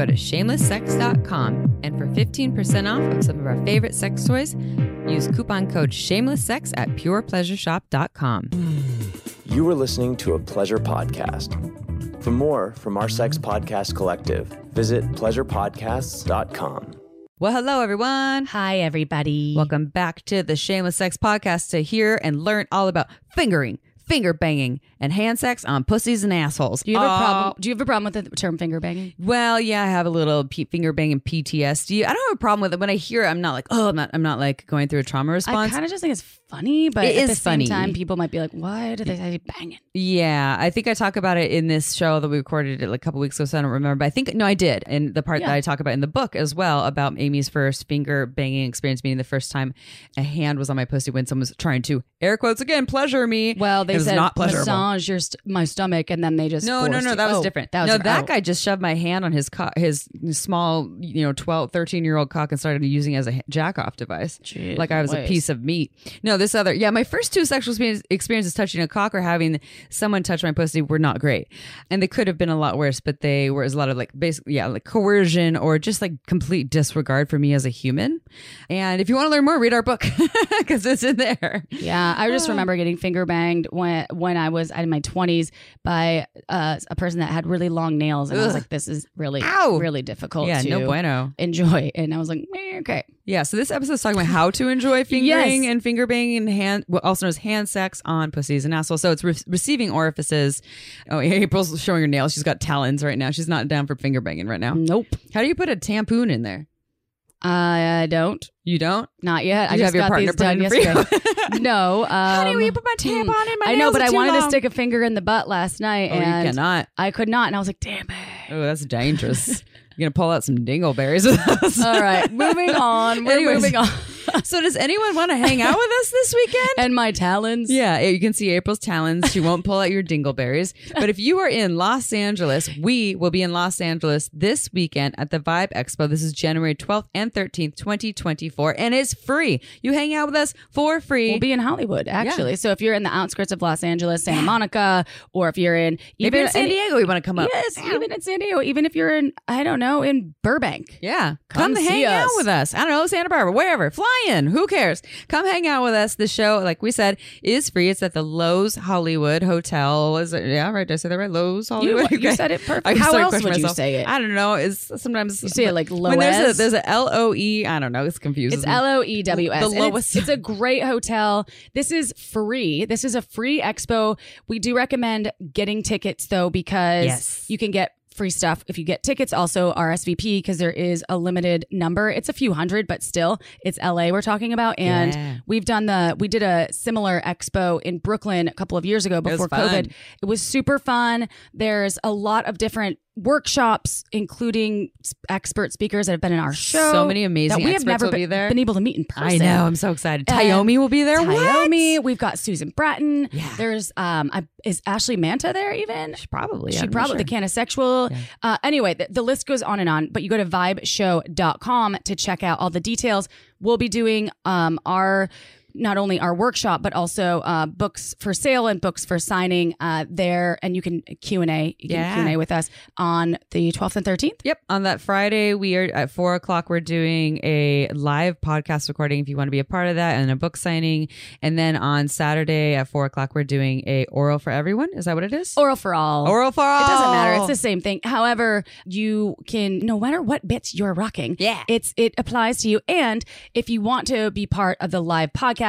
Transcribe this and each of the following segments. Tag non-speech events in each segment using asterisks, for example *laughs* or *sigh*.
Go to shamelesssex.com. And for 15% off of some of our favorite sex toys, use coupon code shamelesssex at purepleasureshop.com. You are listening to a pleasure podcast. For more from our sex podcast collective, visit pleasurepodcasts.com. Well, hello, everyone. Hi, everybody. Welcome back to the Shameless Sex Podcast to hear and learn all about fingering, finger banging, and hand sex on pussies and assholes. Do you have a problem? Do you have a problem with the term finger banging? Well, yeah, I have a little p- finger banging PTSD. I don't have a problem with it. When I hear it, I'm not like, oh, I'm not, I'm not like going through a trauma response. I kind of just think it's funny, but It at is the same time, people might be like, "Why do they say banging?" Yeah, I think I talk about it in this show that we recorded it like a couple weeks ago, so I don't remember. But I think no, I did, and the part Yeah. that I talk about in the book as well about Amy's first finger banging experience, meaning the first time a hand was on my pussy when someone was trying to air quotes again pleasure me. Well, they it was said not pleasurable. massage your st- my stomach, and then they just No, no, no, you- that was Oh, different. That was no, different. that Oh. guy just shoved my hand on his co- his small, you know, 12, 13 year old cock and started using it as a jack off device. Jeez like I was a piece of meat. No, this other, yeah, my first two sexual experiences touching a cock or having someone touch my pussy were not great. And they could have been a lot worse, but they were as a lot of like basically, yeah, like coercion or just like complete disregard for me as a human. And if you want to learn more, read our book *laughs* because it's in there. Yeah, I just ah. remember getting finger banged when when I was in my twenties by uh, a person that had really long nails, and I was Ugh. like, "This is really, Ow. really difficult Yeah, to no bueno. enjoy." And I was like, eh, "Okay, Yeah, so this episode is talking about how to enjoy *laughs* fingering Yes. and finger banging and hand, well, also known as hand sex on pussies and assholes. So it's re- receiving orifices. Oh, April's showing her nails. She's got talons right now. She's not down for finger banging right now. nope, How do you put a tampon in there? I don't, You don't? not yet. Did I you just have your got partner these put done it in for you? yesterday. *laughs* no, um, How do you put my tampon hmm. in my I know, nails but are I too wanted long. to stick a finger in the butt last night, Oh, you and cannot. I could not, and I was like, "Damn it." Oh, that's dangerous. *laughs* You're gonna pull out some dingleberries with us. All right, moving on. We're Anyways. moving on. *laughs* so, does anyone want to hang out with us this weekend? and my talons. Yeah, you can see April's talons. She won't pull out your dingleberries. But if you are in Los Angeles, we will be in Los Angeles this weekend at the Vibe Expo. This is January 12th and 13th, 2024, and it's free. You hang out with us for free. We'll be in Hollywood, actually. So if you're in the outskirts of Los Angeles, Santa Monica, or if you're in Maybe even in San Diego, you want to come up. yes, even in San Diego, even if you're in, I don't know, in Burbank. Yeah. Come Come, hang out with us. I don't know, Santa Barbara, wherever. Fly in. Who cares? Come hang out with us. The show, like we said, is free. It's at the Loews Hollywood Hotel. Is it? Yeah, right. Did I say that right? Loews Hollywood. you Okay. said it perfect. How else would you say it? I don't know. It's sometimes You say it like when there's a there's a L O E. I don't know. It's confusing. It's L O E W S. The lowest- It's, it's a great hotel. This is free. This is a free expo. We do recommend getting tickets though because Yes. you can get free stuff if you get tickets. Also RSVP because there is a limited number. It's a few hundred, but still, it's LA we're talking about. And Yeah. we've done the we did a similar expo in Brooklyn a couple of years ago before fun. COVID. It was super fun. There's a lot of different workshops, including expert speakers that have been in our show. So many amazing that we have never will been, be there. been able to meet in person. I know. I'm so excited. And Tayomi will be there. Tayomi. What? We've got Susan Bratton. Yeah. There's um, I, is Ashley Manta there even? She probably. she I'm probably sure. the can of sexual. Uh, anyway, the, the list goes on and on, but you go to vibeshow.com to check out all the details. We'll be doing um, our not only our workshop but also uh, books for sale and books for signing uh, there, and you can Q and A, you Yeah. can Q and A with us on the 12th and 13th. Yep. On that Friday, we are at four o'clock. We're doing a live podcast recording if you want to be a part of that and a book signing. And then on Saturday at four o'clock, we're doing a oral for everyone. Is that what it is? Oral for all. Oral for all. It doesn't matter. It's the same thing. However, you can no matter what bits you're rocking. Yeah. It's it applies to you. And if you want to be part of the live podcast,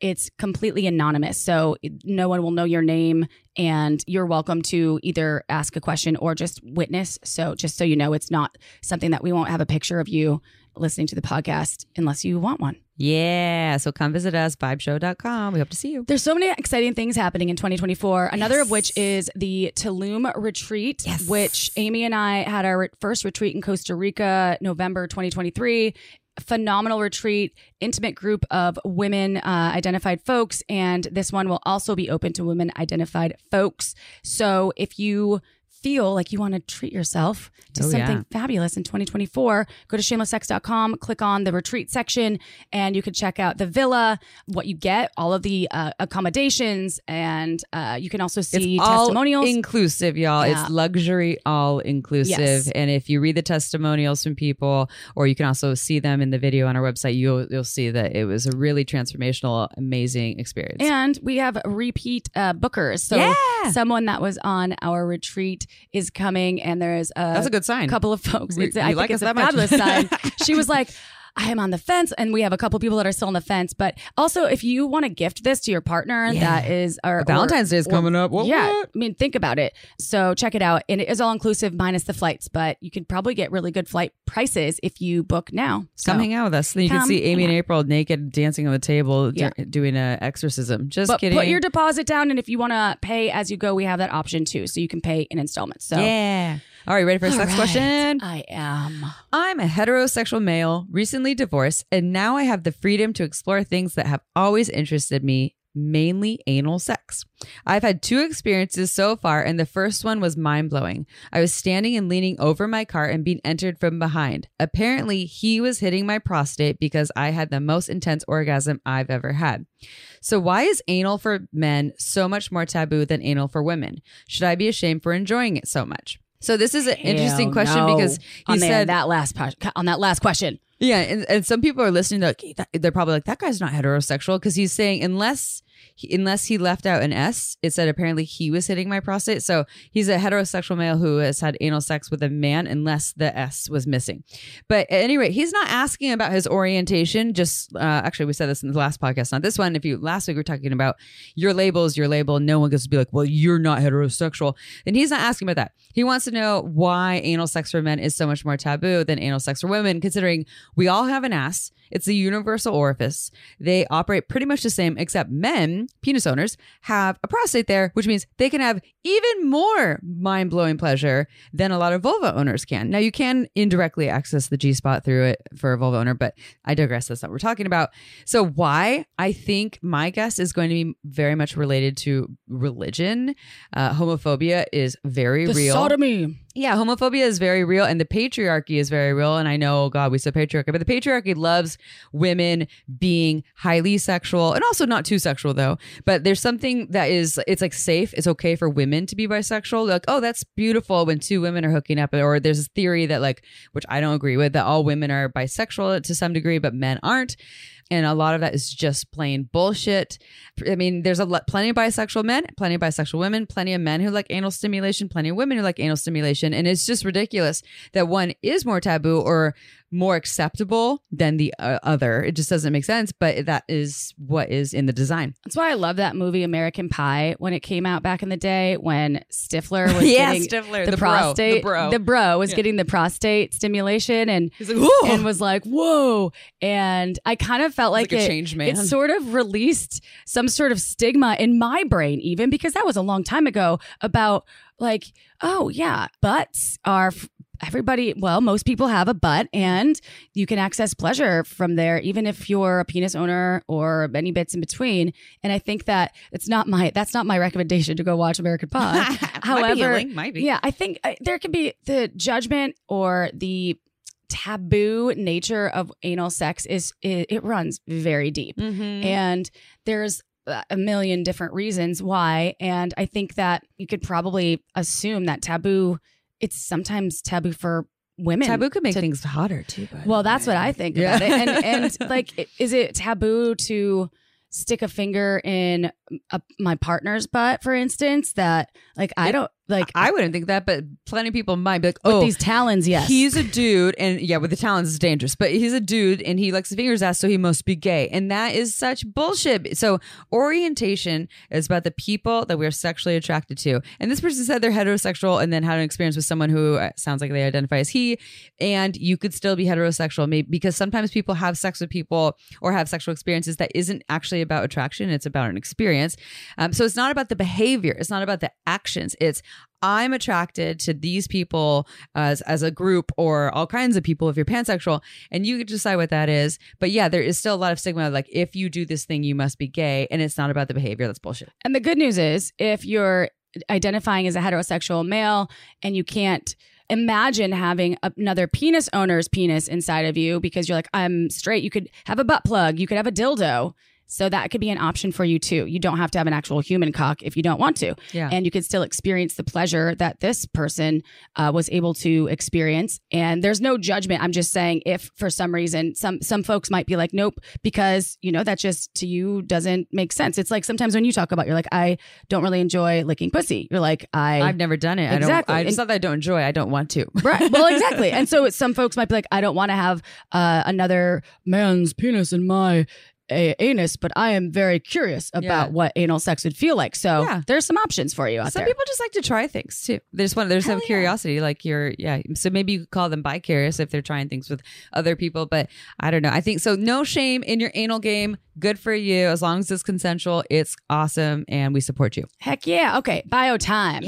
it's completely anonymous. So no one will know your name and you're welcome to either ask a question or just witness. So just so you know, it's not something that we won't have a picture of you listening to the podcast unless you want one. Yeah. So come visit us, vibeshow.com. We hope to see you. There's so many exciting things happening in 2024. Another of which is the Tulum retreat, Yes. which Amy and I had our first retreat in Costa Rica, November 2023. Phenomenal retreat, intimate group of women uh, identified folks, and this one will also be open to women identified folks. So if you feel like you want to treat yourself to Oh, something yeah. fabulous in 2024, go to shamelesssex.com, click on the retreat section, and you can check out the villa, what you get, all of the uh, accommodations, and uh, you can also see it's all testimonials. inclusive, y'all. Yeah. It's luxury, all inclusive. Yes. And if you read the testimonials from people, or you can also see them in the video on our website, you'll you'll see that it was a really transformational, amazing experience. and we have repeat uh, bookers. So Yeah. someone that was on our retreat is coming, and there's a, That's a good sign. couple of folks. We- It's, I like think us it's a fabulous sign. *laughs* She was like, I am on the fence, and we have a couple people that are still on the fence. But also, if you want to gift this to your partner, Yeah. that is our Valentine's Day is coming up. What, yeah, what? I mean, think about it. So check it out, and it is all inclusive minus the flights. But you could probably get really good flight prices if you book now. So, Come hang out with us. Then you can see Amy and. April naked dancing on the table Yeah. dur- doing a exorcism. Just but kidding. put your deposit down, and if you want to pay as you go, we have that option too. So you can pay in installments. So yeah. All right, ready for the All next right. question? I am. I'm a heterosexual male, recently divorced, and now I have the freedom to explore things that have always interested me, mainly anal sex. I've had two experiences so far, and the first one was mind blowing. I was standing and leaning over my cart and being entered from behind. Apparently, he was hitting my prostate because I had the most intense orgasm I've ever had. So, why is anal for men so much more taboo than anal for women? Should I be ashamed for enjoying it so much? So this is an interesting question no. because he oh, on there, said that last po- on that last question. yeah, and, and some people are listening. They're, like, "That- they're probably like, "That guy's not heterosexual," because he's saying unless he, unless he left out an S, it said apparently he was hitting my prostate. So he's a heterosexual male who has had anal sex with a man, unless the S was missing. But at any rate, he's not asking about his orientation. Just uh, actually, we said this in the last podcast, not this one. If you last week we were talking about your label is your label. No one gets to be like, "Well, you're not heterosexual," and he's not asking about that. He wants to know why anal sex for men is so much more taboo than anal sex for women, considering we all have an ass. It's a universal orifice. They operate pretty much the same, except men, penis owners, have a prostate there, which means they can have even more mind blowing pleasure than a lot of vulva owners can. Now, you can indirectly access the G spot through it for a vulva owner, but I digress. That's not what we're talking about. So, why? I think my guess is going to be very much related to religion. Uh, homophobia is very The real. sodomy. Yeah, homophobia is very real and the patriarchy is very real. And I know, oh God, we said patriarchy, but the patriarchy loves women being highly sexual and also not too sexual though. But there's something that is, it's like safe. It's okay for women to be bisexual. Like, oh, that's beautiful when two women are hooking up. Or there's a theory that, like, which I don't agree with, that all women are bisexual to some degree, but men aren't. And a lot of that is just plain bullshit. I mean, there's a lot, plenty of bisexual men, plenty of bisexual women, plenty of men who like anal stimulation, plenty of women who like anal stimulation. And it's just ridiculous that one is more taboo or more acceptable than the uh, other. It just doesn't make sense, but that is what is in the design. That's why I love that movie American Pie when it came out back in the day when Stifler *laughs* was Yeah, getting Stifler, the, the bro, prostate the bro. was Yeah. getting the prostate stimulation and like, and was like, "Whoa!" And I kind of felt like, like a it, changed man. it sort of released some sort of stigma in my brain, even because that was a long time ago. About like, oh yeah, butts are. f- Everybody, well, most people have a butt, and you can access pleasure from there, even if you're a penis owner or any bits in between. And I think that it's not my that's not my recommendation to go watch American Pie. *laughs* might be However, might be. yeah, I think uh, there can be the judgment or the taboo nature of anal sex is it, it runs very deep, Mhm. and there's a million different reasons why. And I think that you could probably assume that taboo. It's sometimes taboo for women. Taboo could make to- things hotter too. Well, that's way. what I think Yeah. about it. And and *laughs* like, is it taboo to stick a finger in a, my partner's butt, for instance? That like I don't like I wouldn't think that, but plenty of people might be like, with oh, these talons. Yes, He's a *laughs* dude, and yeah, with the talons it's dangerous, but he's a dude and he likes the fingers ass, so he must be gay. And that is such bullshit. So, orientation is about the people that we're sexually attracted to. And this person said they're heterosexual and then had an experience with someone who uh, sounds like they identify as he, and you could still be heterosexual, maybe because sometimes people have sex with people or have sexual experiences that isn't actually about attraction, it's about an experience. Um, so, it's not about the behavior, it's not about the actions. It's I'm attracted to these people as as a group or all kinds of people if you're pansexual, and you can decide what that is. But yeah, there is still a lot of stigma like if you do this thing, you must be gay, and it's not about the behavior. That's bullshit. And the good news is, if you're identifying as a heterosexual male and you can't imagine having another penis owner's penis inside of you because you're like, I'm straight, you could have a butt plug, you could have a dildo. So that could be an option for you too. You don't have to have an actual human cock if you don't want to. Yeah. And you could still experience the pleasure that this person uh, was able to experience. And there's no judgment. I'm just saying if for some reason some some folks might be like, nope, because you know that just to you doesn't make sense. It's like sometimes when you talk about you're like, I don't really enjoy licking pussy. You're like, I I've never done it. Exactly. I don't. I, it's not that I don't enjoy. I don't want to. Right. Well, *laughs* exactly. and so some folks might be like, I don't want to have uh, another man's penis in my a- anus, but I am very curious about Yeah. what anal sex would feel like. So Yeah. there's some options for you out Some there. people just like to try things too. They just want. There's some yeah. curiosity. Like you're, yeah. So maybe you could call them bi-curious if they're trying things with other people. But I don't know. I think so. No shame in your anal game. Good for you. As long as it's consensual, it's awesome, and we support you. Heck yeah. Okay. Bio time.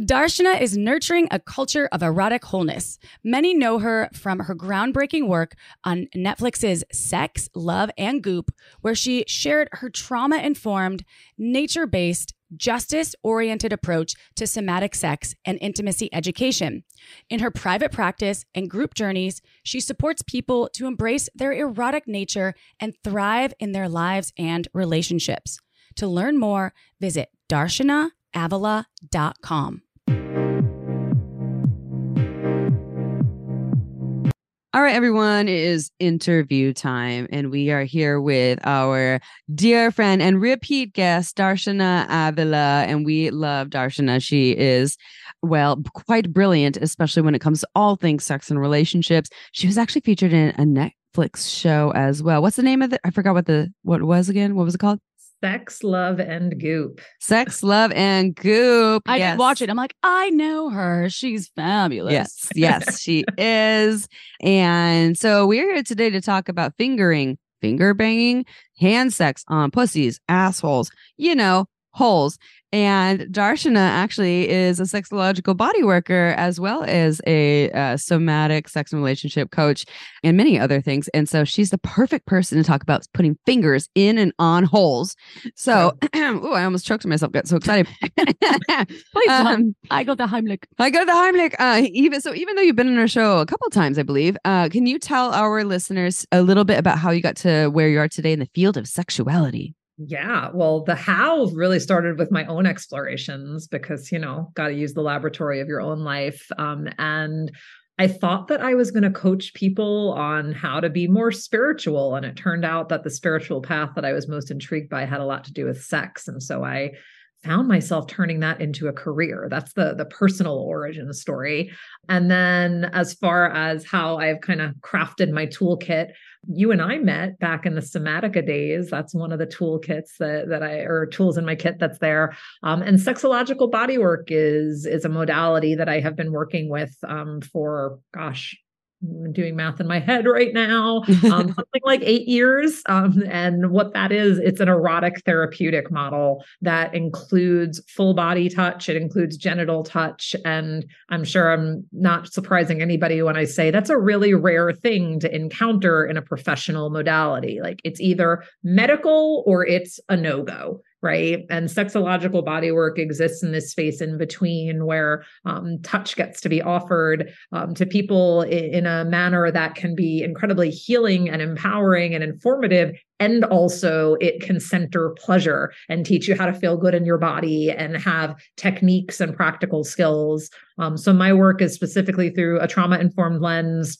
Darshana is nurturing a culture of erotic wholeness. Many know her from her groundbreaking work on Netflix's Sex, Love, and Goop, where she shared her trauma informed, nature based, justice oriented approach to somatic sex and intimacy education. In her private practice and group journeys, she supports people to embrace their erotic nature and thrive in their lives and relationships. To learn more, visit darshanaavila.com. All right, everyone, it is interview time, and we are here with our dear friend and repeat guest, Darshana Avila. And we love Darshana. She is, well, quite brilliant, especially when it comes to all things sex and relationships. She was actually featured in a Netflix show as well. What's the name of it? I forgot what the what was again. What was it called? Sex, love, and goop. Sex, Love, and Goop. I Yes. did watch it. I'm like, I know her. She's fabulous. Yes, yes, she *laughs* is. And so we're here today to talk about fingering, finger banging, hand sex on pussies, assholes, you know, holes. And Darshana actually is a sexological body worker as well as a uh, somatic sex and relationship coach and many other things. And so she's the perfect person to talk about putting fingers in and on holes. So, *clears throat* oh, I almost choked myself. Got so excited. *laughs* Please. Um, I got the Heimlich. I got the Heimlich. Uh, even so, even though you've been on our show a couple times, I believe, uh, can you tell our listeners a little bit about how you got to where you are today in the field of sexuality? Yeah, well, the how really started with my own explorations because, you know, got to use the laboratory of your own life. Um, and I thought that I was going to coach people on how to be more spiritual. And it turned out that the spiritual path that I was most intrigued by had a lot to do with sex. And so I found myself turning that into a career. That's the the personal origin story. And then as far as how i've kind of crafted my toolkit you and i met back in the somatica days. That's one of the toolkits that that i or tools in my kit that's there. Um, and sexological bodywork is is a modality that i have been working with um, for gosh I'm doing math in my head right now, *laughs* um, something like eight years. Um, and what that is, it's an erotic therapeutic model that includes full body touch, it includes genital touch. And I'm sure I'm not surprising anybody when I say that's a really rare thing to encounter in a professional modality. Like it's either medical or it's a no go right? And sexological bodywork exists in this space in between where um, touch gets to be offered um, to people in, in a manner that can be incredibly healing and empowering and informative. And also, it can center pleasure and teach you how to feel good in your body and have techniques and practical skills. Um, so, my work is specifically through a trauma informed lens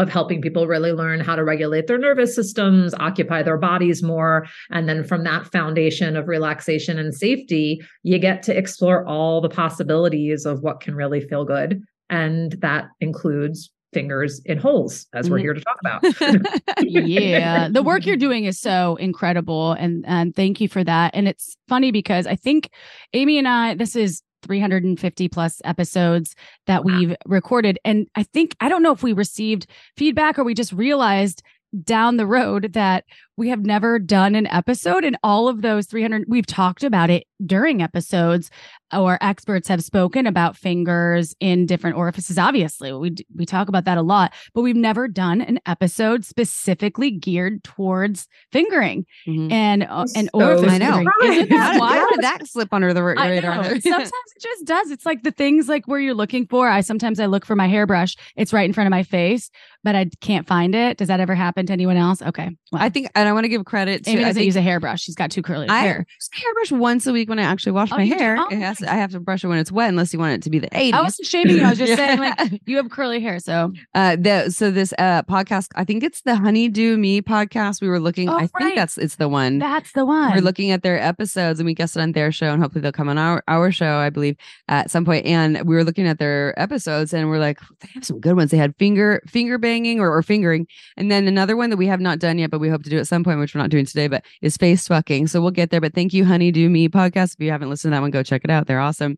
of helping people really learn how to regulate their nervous systems, occupy their bodies more. And then from that foundation of relaxation and safety, you get to explore all the possibilities of what can really feel good. And that includes fingers in holes, as we're Mhm. here to talk about. *laughs* yeah the work you're doing is so incredible and and thank you for that and it's funny because i think amy and i this is 350 plus episodes that Wow. we've recorded and i think i don't know if we received feedback or we just realized down the road that we have never done an episode and all of those 300 we've talked about it during episodes or experts have spoken about fingers in different orifices obviously we we talk about that a lot but we've never done an episode specifically geared towards fingering Mhm. and uh, and So orifice I know. fingering. *laughs* That did, did that slip under the radar? sometimes it just does. It's like the things like where you're looking for. I sometimes I look for my hairbrush. It's right in front of my face, but I can't find it. Does that ever happen to anyone else? Okay. Well, I think, and I want to give credit to. Amy I doesn't think use a hairbrush. She's got too curly I hair. a hairbrush once a week when I actually wash Oh, my hair. Oh, it has. I have to brush it when it's wet, unless you want it to be the 80s. I wasn't shaming you. I was just saying like *laughs* you have curly hair. So uh the so this uh podcast i think it's the honeydew me podcast we were looking Oh, i think that's it's the one that's the one. we're looking at their episodes and we guessed it on their show and hopefully they'll come on our, our show i believe at some point. and we were looking at their episodes and we're like they have some good ones they had finger finger banging or, or fingering and then another one that we have not done yet but we hope to do at some point which we're not doing today but is face fucking so we'll get there but thank you honey, do me podcast if you haven't listened to that one go check it out they're awesome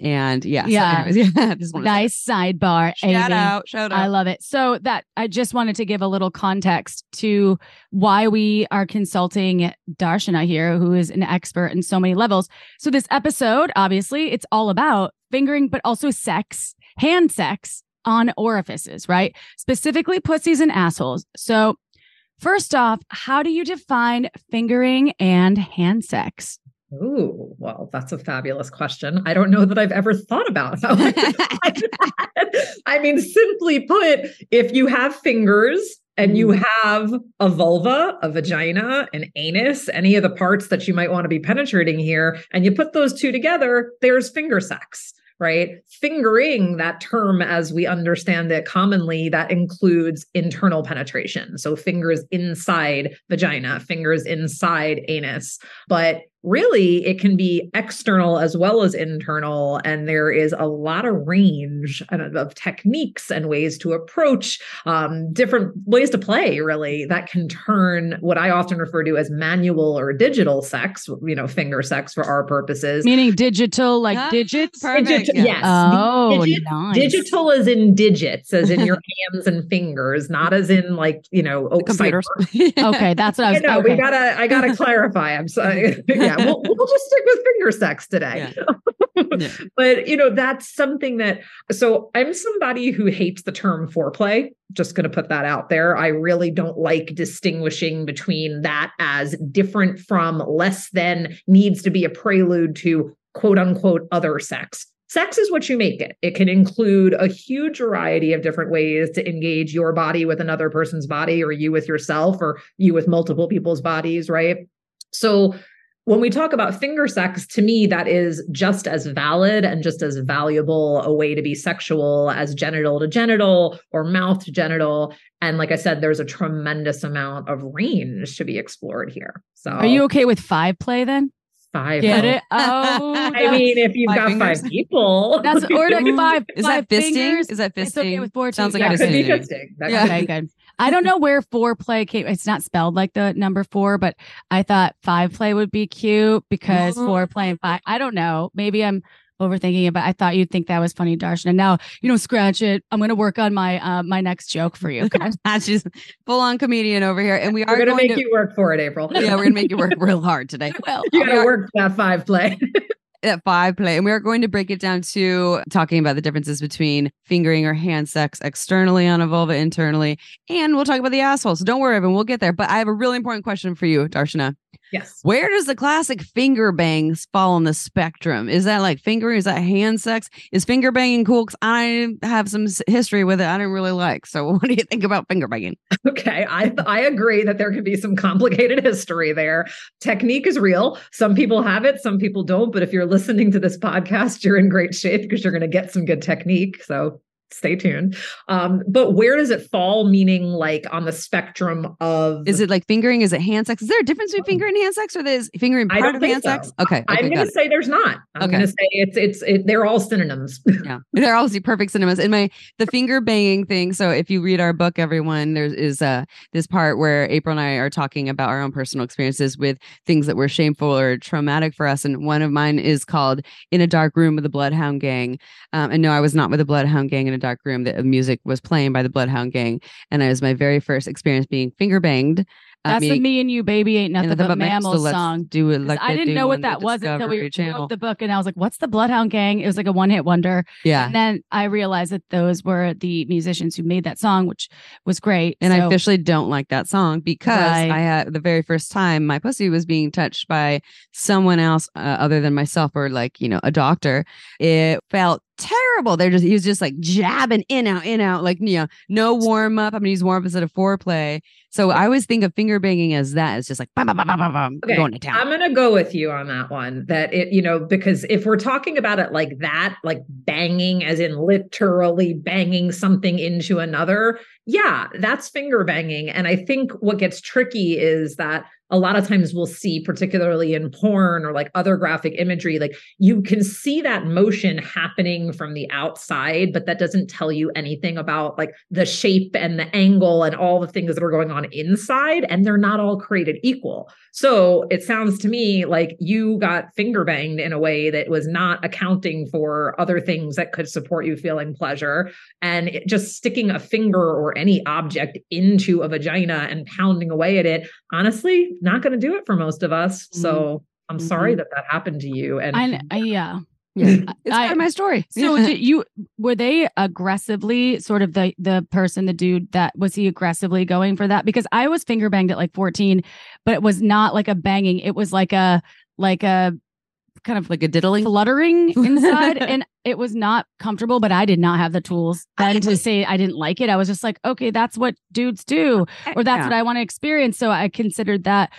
and yeah so Yeah. anyways, *laughs* yeah nice sidebar. shout out shout out I love it. So that I just wanted to give a little context to why we are consulting Darshana here, who is an expert in so many levels. So this episode, obviously, it's all about fingering, but also sex, hand sex on orifices, right? Specifically pussies and assholes. So first off, how do you define fingering and hand sex? Ooh, well, that's a fabulous question. I don't know that I've ever thought about how I *laughs* mean, simply put, if you have fingers and you mm. have a vulva, a vagina, an anus, any of the parts that you might want to be penetrating here, and you put those two together, there's finger sex. Right. Fingering that term as we understand it commonly, that includes internal penetration. So fingers inside vagina, fingers inside anus. But really it can be external as well as internal and there is a lot of range of techniques and ways to approach um, different ways to play really that can turn what i often refer to as manual or digital sex you know finger sex for our purposes Meaning digital, like Ah, digits? perfect. Digit- yeah. yes Oh, Digit- nice. digital as in digits as in your *laughs* hands and fingers not as in like you know computers. *laughs* Okay, that's what I *laughs* I was. know okay. we gotta. I gotta clarify. I'm sorry. yeah, we'll, we'll just stick with finger sex today. *laughs* Yeah. but you know, that's something that. So I'm somebody who hates the term foreplay. Just going to put that out there. I really don't like distinguishing between that as different from less than needs to be a prelude to quote unquote other sex. Sex is what you make it. It can include a huge variety of different ways to engage your body with another person's body, or you with yourself, or you with multiple people's bodies, right? So, when we talk about finger sex, to me, that is just as valid and just as valuable a way to be sexual as genital to genital or mouth to genital. And like I said, there's a tremendous amount of range to be explored here. So, Are you okay with five play then? five? Get it? *laughs* Oh, I mean, if you've Five got fingers? five people, that's or like mm, five. Is five that fisting? fingers. Is that fisting? It's okay with four. Sounds like Yeah, a that could be fisting. fisting. That Yeah. Okay, good. I don't know where foreplay came. It's not spelled like the number four, but I thought five play would be cute because Mhm. foreplay and five. I don't know. Maybe I'm overthinking it, but I thought you'd think that was funny, Darshan. And now you know, scratch it. I'm gonna work on my uh my next joke for you. Okay. *laughs* She's full on comedian over here, and we are We're gonna going make to, you work for it, April. Yeah, we're gonna make you work *laughs* real hard today. well, you we gotta are- work for that five play. *laughs* At five play, and we are going to break it down to talking about the differences between fingering or hand sex externally on a vulva, internally, and we'll talk about the asshole. So don't worry, everyone, we'll get there. But I have a really important question for you, Darshana. Yes. Where does the classic finger bangs fall on the spectrum? Is that like fingering? Is that hand sex? Is finger banging cool? Because I have some history with it. I didn't really like. So *laughs* what do you think about finger banging? Okay, I I agree that there can be some complicated *laughs* history there. Technique is real. Some people have it, some people don't. But if you're listening to this podcast, you're in great shape because you're going to get some good technique. So stay tuned. Um, but where does it fall? Meaning, like on the spectrum of Is it like fingering? Is it hand sex? Is there a difference between finger and hand sex, or is fingering part of hand so. sex? Okay, okay, I'm going to say there's not. I'm Okay. going to say it's it's it, they're all synonyms. *laughs* yeah *laughs* they're obviously perfect synonyms. and my the finger banging thing so if you read our book everyone there is uh this part where april and i are talking about our own personal experiences with things that were shameful or traumatic for us and one of mine is called in a dark room with the bloodhound gang um, and no i was not with the bloodhound gang in a dark room the music was playing by the bloodhound gang and it was my very first experience being finger banged That's the me and you, baby, ain't nothing, nothing but, but mammals, so song. do it like I didn't know what that was until we wrote the book, and I was like, "What's the Bloodhound Gang?" It was like a one hit wonder, yeah. and then I realized that those were the musicians who made that song, which was great. And I officially don't like that song because Right. I had the very first time my pussy was being touched by someone else uh, other than myself or like, you know, a doctor. It felt terrible. They're just, he was just like jabbing in, out, in, out, like, you know, no warm up. I'm to use warm up instead of foreplay. So I always think of finger banging as that. It's just like, bum, bum, bum, bum, bum, bum, Okay, going to town. I'm gonna go with you on that one. That it, you know, because if we're talking about it like that, like banging, as in literally banging something into another, yeah, that's finger banging. And I think what gets tricky is that a lot of times we'll see, particularly in porn or like other graphic imagery, like you can see that motion happening from the outside, but that doesn't tell you anything about like the shape and the angle and all the things that are going on inside. And they're not all created equal. So it sounds to me like you got finger banged in a way that was not accounting for other things that could support you feeling pleasure. And it, just sticking a finger or any object into a vagina and pounding away at it, honestly, not going to do it for most of us. So I'm sorry Mhm. that that happened to you. And I, I yeah. Yeah. Mm-hmm. It's I- part of my story. *laughs* So did you were they aggressively sort of the the person the dude that was he aggressively going for that because I was finger banged at like 14 but it was not like a banging it was like a like a kind of like a diddling. fluttering *laughs* inside and it was not comfortable but I did not have the tools then to say I didn't like it I was just like okay that's what dudes do or that's Yeah. what I want to experience so I considered that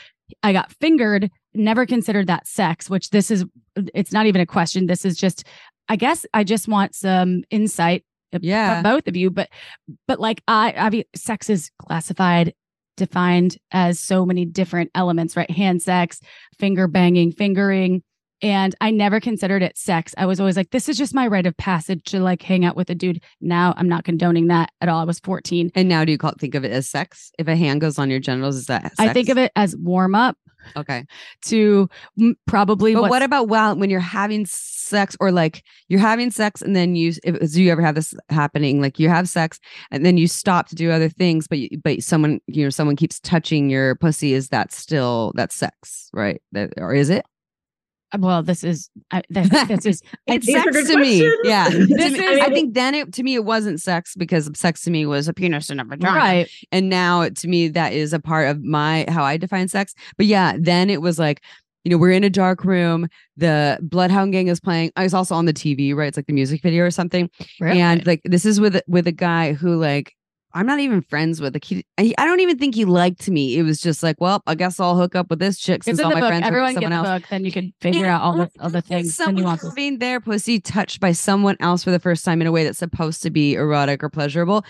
I got fingered never considered that sex which this is it's not even a question this is just I guess I just want some insight uh, Yeah. from both of you but but like I I mean sex is classified defined as so many different elements right hand sex finger banging fingering and I never considered it sex. I was always like, this is just my rite of passage to like hang out with a dude. Now I'm not condoning that at all. I was 14. And now do you call think of it as sex? If a hand goes on your genitals, is that sex? I think of it as warm up Okay. to probably But what about while when you're having sex or like you're having sex and then you if, do you ever have this happening like you have sex and then you stop to do other things but you, but someone you know someone keeps touching your pussy is that still that's sex right that, or is it well, this is I, this, this is *laughs* it's sex to me questions. yeah *laughs* This is- I think then it to me it wasn't sex because sex to me was a penis and a vagina right. and now to me that is a part of my how I define sex. But yeah, then it was like, you know, we're in a dark room. The Bloodhound Gang is playing. I was also on the TV, right? It's like the music video or something. Really? And like this is with with a guy who like I'm not even friends with. Like he, I I don't even think he liked me. It was just like, well, I guess I'll hook up with this chick since all my book. friends are with Everyone someone the else. book, then you can *laughs* figure Yeah, out all the other *laughs* things. Someone having their pussy touched by someone else for the first time in a way that's supposed to be erotic or pleasurable.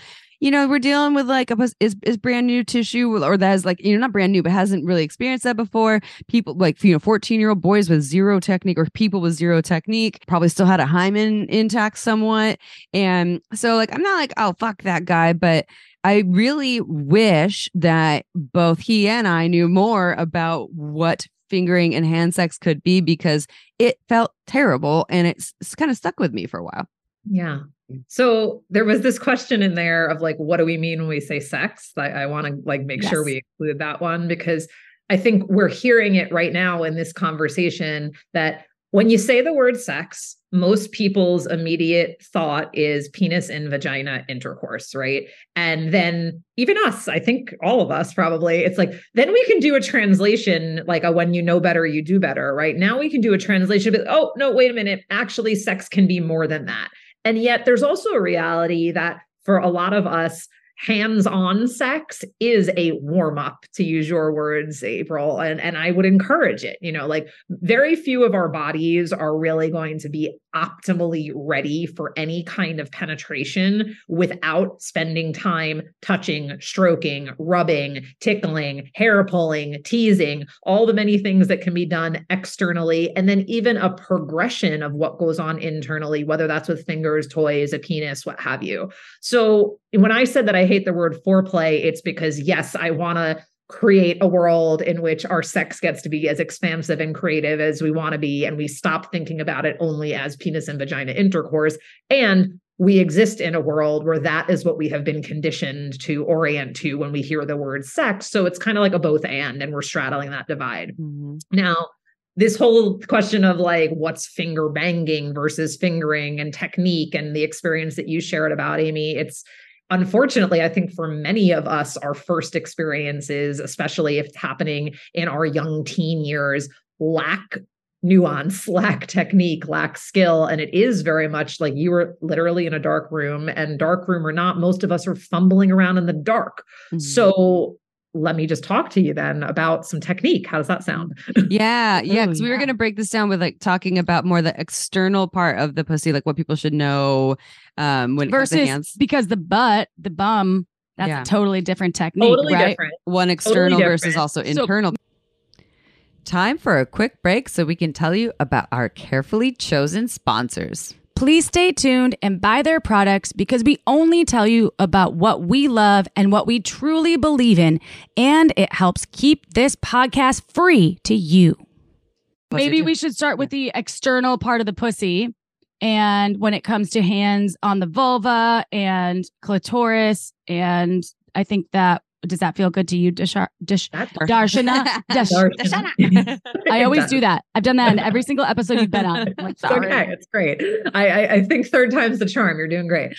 You know, we're dealing with like a is is brand new tissue or that is like you know not brand new but hasn't really experienced that before. People like you know fourteen year old boys with zero technique or people with zero technique probably still had a hymen intact somewhat, and so like I'm not like oh fuck that guy, but I really wish that both he and I knew more about what fingering and hand sex could be because it felt terrible and it's, it's kind of stuck with me for a while. Yeah. So there was this question in there of like, what do we mean when we say sex? I, I want to like make sure we include that one because I think we're hearing it right now in this conversation that when you say the word sex, most people's immediate thought is penis and vagina intercourse, right? And then even us, I think all of us probably, it's like, then we can do a translation like a when you know better, you do better, right? Now we can do a translation, but oh, no, wait a minute. Actually, sex can be more than that. And yet there's also a reality that for a lot of us, hands-on sex is a warm-up to use your words april. And and i would encourage it you know like very few of our bodies are really going to be optimally ready for any kind of penetration without spending time touching stroking rubbing tickling hair pulling teasing all the many things that can be done externally and then even a progression of what goes on internally whether that's with fingers toys a penis what have you. So when I said that I hate the word foreplay, it's because yes, I want to create a world in which our sex gets to be as expansive and creative as we want to be and we stop thinking about it only as penis and vagina intercourse and we exist in a world where that is what we have been conditioned to orient to when we hear the word sex. So it's kind of like a both and, and we're straddling that divide. Mm-hmm. Now, this whole question of like what's finger banging versus fingering and technique and the experience that you shared about Amy, it's unfortunately, I think for many of us, our first experiences, especially if it's happening in our young teen years, lack nuance, *laughs* lack technique, lack skill. And it is very much like you were literally in a dark room, and dark room or not, most of us are fumbling around in the dark. Mm-hmm. So let me just talk to you then about some technique. How does that sound? *laughs* Yeah, yeah. Because we were going to break this down with like talking about more the external part of the pussy, like what people should know um when versus because the butt, the bum, that's yeah. a totally different technique, totally right? Different. One external totally versus also internal. So- Time for a quick break so we can tell you about our carefully chosen sponsors. Please stay tuned and buy their products because we only tell you about what we love and what we truly believe in, and it helps keep this podcast free to you. Maybe we should start with the external part of the pussy. And when it comes to hands on the vulva and clitoris, and I think that does that feel good to you, Dashar, Dash, Darshana? *laughs* Dash, Darshana. *laughs* I always do that. I've done that in every single episode you've been on. *laughs* Like, it's okay. It's great. I, I, I, think third time's the charm. You're doing great.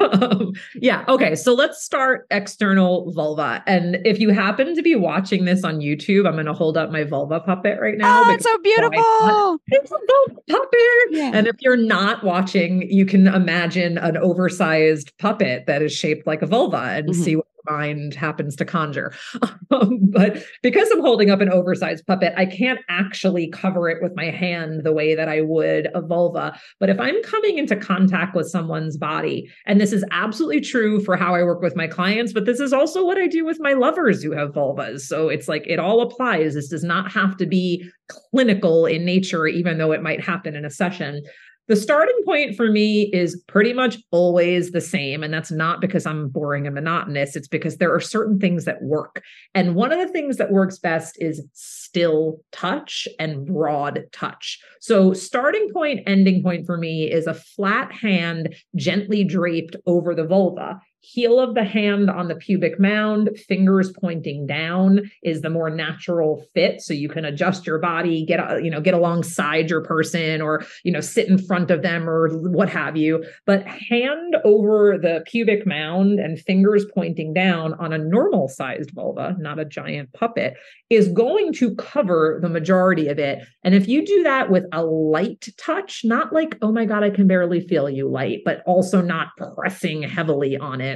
um, yeah. Okay. So let's start external vulva. And if you happen to be watching this on YouTube, I'm going to hold up my vulva puppet right now. Oh, it's so beautiful. It's a vulva puppet. Yeah. And if you're not watching, you can imagine an oversized puppet that is shaped like a vulva and mm-hmm. see what mind happens to conjure. *laughs* Um, but because I'm holding up an oversized puppet, I can't actually cover it with my hand the way that I would a vulva. But if I'm coming into contact with someone's body, and this is absolutely true for how I work with my clients, but this is also what I do with my lovers who have vulvas. So it's like it all applies. This does not have to be clinical in nature, even though it might happen in a session. The starting point for me is pretty much always the same. And that's not because I'm boring and monotonous. It's because there are certain things that work. And one of the things that works best is still touch and broad touch. So, starting point, ending point for me is a flat hand gently draped over the vulva heel of the hand on the pubic mound, fingers pointing down is the more natural fit. So you can adjust your body, get uh, you know, get alongside your person, or you know, sit in front of them, or what have you. But hand over the pubic mound and fingers pointing down on a normal sized vulva, not a giant puppet, is going to cover the majority of it. And if you do that with a light touch, not like, oh my God, I can barely feel you light, but also not pressing heavily on it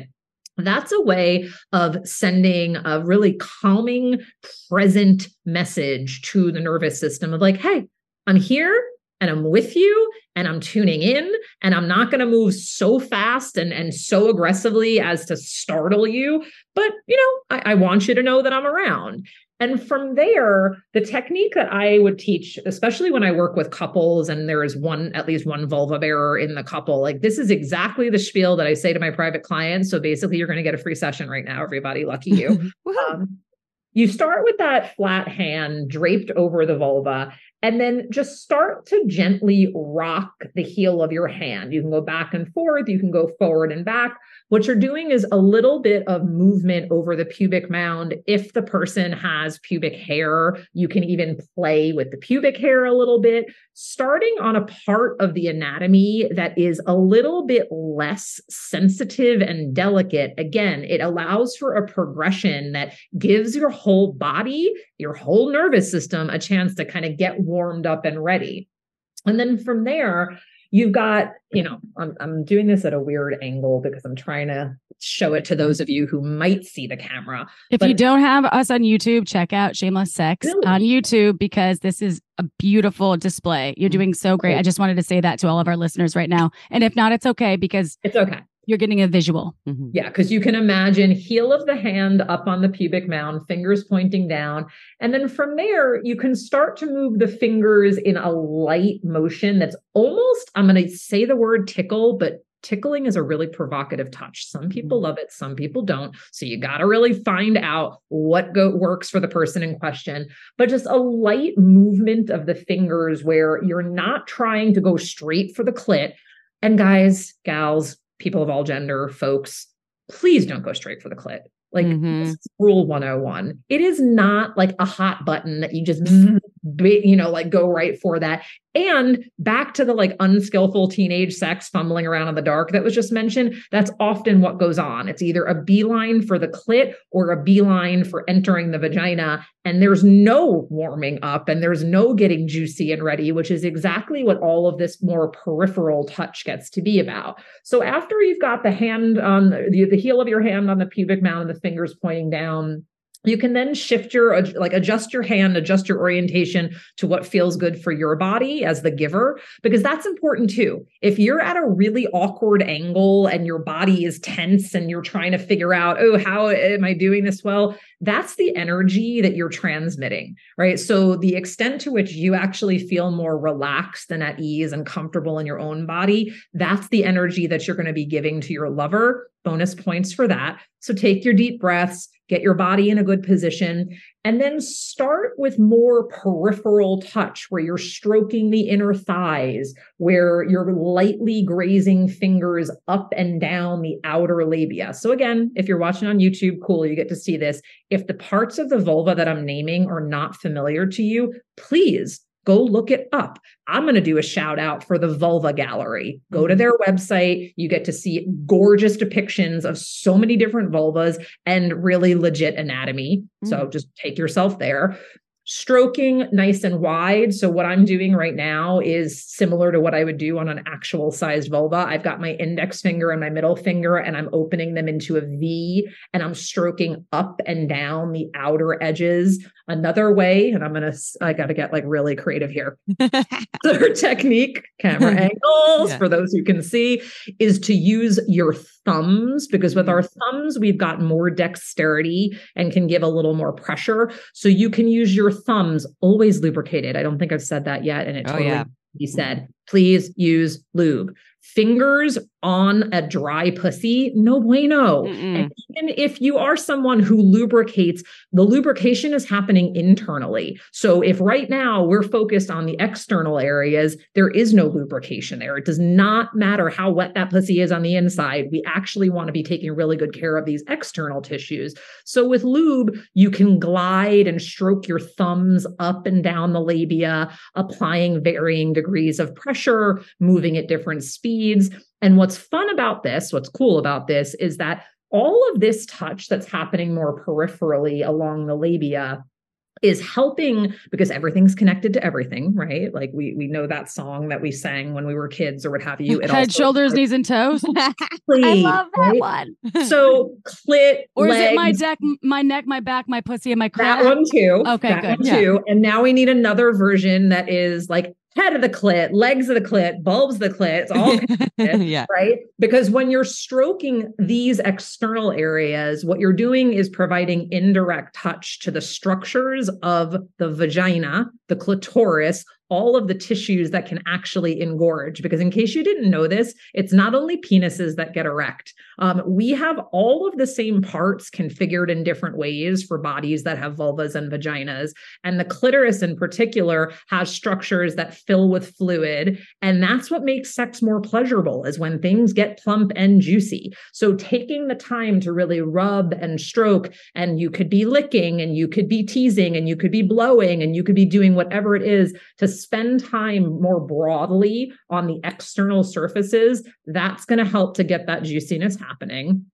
that's a way of sending a really calming, present message to the nervous system of like, hey, I'm here and I'm with you and I'm tuning in and I'm not going to move so fast and, and so aggressively as to startle you. But, you know, I, I want you to know that I'm around. And from there, the technique that I would teach, especially when I work with couples and there is one, at least one vulva bearer in the couple, like this is exactly the spiel that I say to my private clients. So basically, you're going to get a free session right now, everybody. Lucky you. *laughs* um, you start with that flat hand draped over the vulva, and then just start to gently rock the heel of your hand. You can go back and forth, you can go forward and back, what you're doing is a little bit of movement over the pubic mound. If the person has pubic hair, you can even play with the pubic hair a little bit, starting on a part of the anatomy that is a little bit less sensitive and delicate. Again, it allows for a progression that gives your whole body, your whole nervous system a chance to kind of get warmed up and ready. And then from there, you've got you know I'm, I'm doing this at a weird angle because i'm trying to show it to those of you who might see the camera if but you don't have us on youtube check out shameless sex really? on youtube because this is a beautiful display you're doing so great i just wanted to say that to all of our listeners right now and if not it's okay because it's okay you're getting a visual. Mm-hmm. Yeah, because you can imagine heel of the hand up on the pubic mound, fingers pointing down. And then from there, you can start to move the fingers in a light motion that's almost, I'm going to say the word tickle, but tickling is a really provocative touch. Some people mm-hmm. love it, some people don't. So you got to really find out what go- works for the person in question. But just a light movement of the fingers where you're not trying to go straight for the clit And guys, gals, people of all gender, folks, please don't go straight for the clit. Like Mhm. rule 101. It is not like a hot button that you just be- you know like go right for that. And back to the like unskillful teenage sex fumbling around in the dark that was just mentioned, that's often what goes on. It's either a beeline for the clit or a beeline for entering the vagina and there's no warming up and there's no getting juicy and ready, which is exactly what all of this more peripheral touch gets to be about. So after you've got the hand on the, the heel of your hand on the pubic mound and the fingers pointing down, you can then shift your like adjust your hand adjust your orientation to what feels good for your body as the giver because that's important too. If you're at a really awkward angle and your body is tense and you're trying to figure out oh how am i doing this well? That's the energy that you're transmitting right? So the extent to which you actually feel more relaxed and at ease and comfortable in your own body that's the energy that you're going to be giving to your lover. Bonus points for that. So take your deep breaths get your body in a good position, and then start with more peripheral touch where you're stroking the inner thighs, where you're lightly grazing fingers up and down the outer labia. So, again, if you're watching on YouTube, cool, you get to see this. If the parts of the vulva that I'm naming are not familiar to you, please go look it up. I'm going to do a shout out for the Vulva Gallery. Go to Mm-hmm. their website. You get to see gorgeous depictions of so many different vulvas and really legit anatomy. Mm. So just take yourself there. Stroking nice and wide. So, what I'm doing right now is similar to what I would do on an actual sized vulva. I've got my index finger and my middle finger, and I'm opening them into a V and I'm stroking up and down the outer edges. Another way, and I'm going to, I got to get like really creative here. *laughs* Third technique, camera *laughs* angles, Yeah. for those who can see, is to use your thumbs because with our mm. thumbs, we've got more dexterity and can give a little more pressure. So you can use your thumbs always lubricated. I don't think I've said that yet. And it Oh, totally yeah. he said, please use lube. Fingers on a dry pussy, no bueno. Mm-mm. And even if you are someone who lubricates, the lubrication is happening internally. So if right now we're focused on the external areas, there is no lubrication there. It does not matter how wet that pussy is on the inside. We actually want to be taking really good care of these external tissues. So with lube, you can glide and stroke your thumbs up and down the labia, applying varying degrees of pressure, moving at different speeds. And what's fun about this, what's cool about this is that all of this touch that's happening more peripherally along the labia is helping because everything's connected to everything, right? Like we we know that song that we sang when we were kids or what have you. It Head, also- shoulders, knees, and toes. *laughs* *laughs* I love that right? one. *laughs* So clit, Or is it my legs, deck, my neck, my back, my pussy, and my that one too. Okay, that good. one Yeah. too. And now we need another version that is like head of the clit, legs of the clit, bulbs of the clit. It's all *laughs* yeah. right? Because when you're stroking these external areas, what you're doing is providing indirect touch to the structures of the vagina, the clitoris, all of the tissues that can actually engorge. Because in case you didn't know this, it's not only penises that get erect. Um, we have all of the same parts configured in different ways for bodies that have vulvas and vaginas. And the clitoris in particular has structures that fill with fluid. And that's what makes sex more pleasurable is when things get plump and juicy. So taking the time to really rub and stroke, and you could be licking and you could be teasing and you could be blowing and you could be doing whatever it is to spend time more broadly on the external surfaces, that's going to help to get that juiciness happening.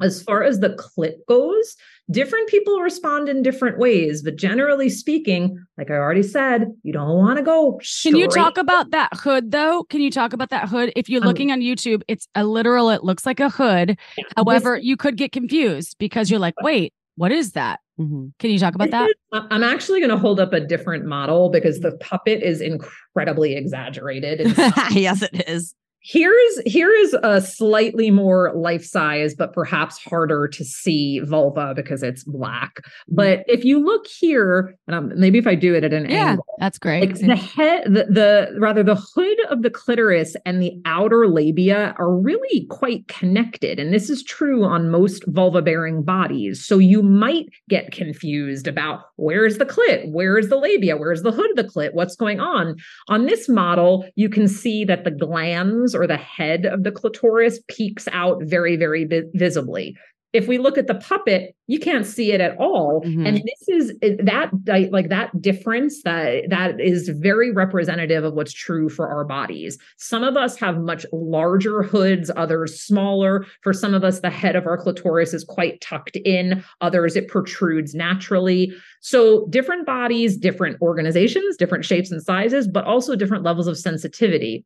As far as the clit goes, different people respond in different ways, but generally speaking, like I already said, you don't want to go. Can you talk about that hood though? Can you talk about that hood? If you're Um, looking on YouTube, it's a literal, it looks like a hood. However, you could get confused because you're like, wait, what is that? Mhm. Can you talk about that? *laughs* I- I'm actually going to hold up a different model because the puppet is incredibly exaggerated. *laughs* yes, it is. Here's here is a slightly more life size, but perhaps harder to see vulva because it's black. Mm-hmm. But if you look here, and um, maybe if I do it at an Yeah, angle, that's great. like the head, the, the rather the hood of the clitoris and the outer labia are really quite connected, and this is true on most vulva-bearing bodies. So you might get confused about where's the clit, where's the labia, where's the hood of the clit, what's going on. On this model, you can see that the glans or the head of the clitoris peeks out very, very vi- visibly. If we look at the puppet you can't see it at all. Mhm. and this is that like that difference that that is very representative of what's true for our bodies. Some of us have much larger hoods others smaller. For some of us the head of our clitoris is quite tucked in. Others it protrudes naturally. So different bodies different organizations different shapes and sizes but also different levels of sensitivity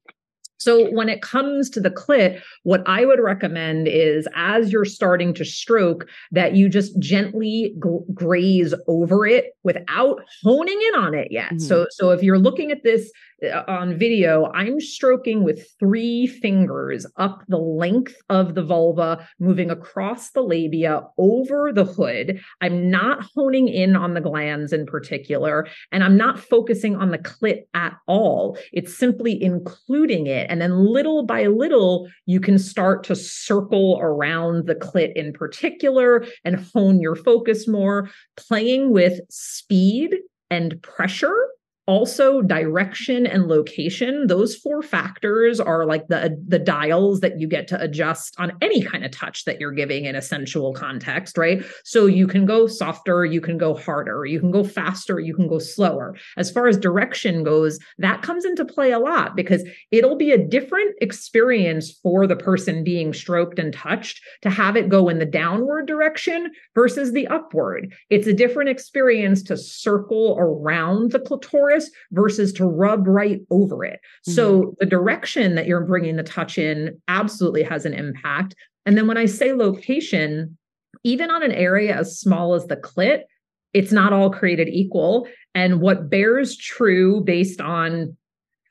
so when it comes to the clit, what I would recommend is as you're starting to stroke, that you just gently g- graze over it without honing in on it yet. Mhm. So so if you're looking at this Uh, on video, I'm stroking with three fingers up the length of the vulva, moving across the labia over the hood. I'm not honing in on the glans in particular, and I'm not focusing on the clit at all. It's simply including it. And then little by little, you can start to circle around the clit in particular and hone your focus more, playing with speed and pressure also direction and location those four factors are like the the dials that you get to adjust on any kind of touch that you're giving in a sensual context right? So you can go softer you can go harder you can go faster you can go slower. As far as direction goes that comes into play a lot because it'll be a different experience for the person being stroked and touched to have it go in the downward direction versus the upward. It's a different experience to circle around the clitoris versus to rub right over it. So mm-hmm. the direction that you're bringing the touch in absolutely has an impact. And then when I say location, even on an area as small as the clit, it's not all created equal. And what bears true based on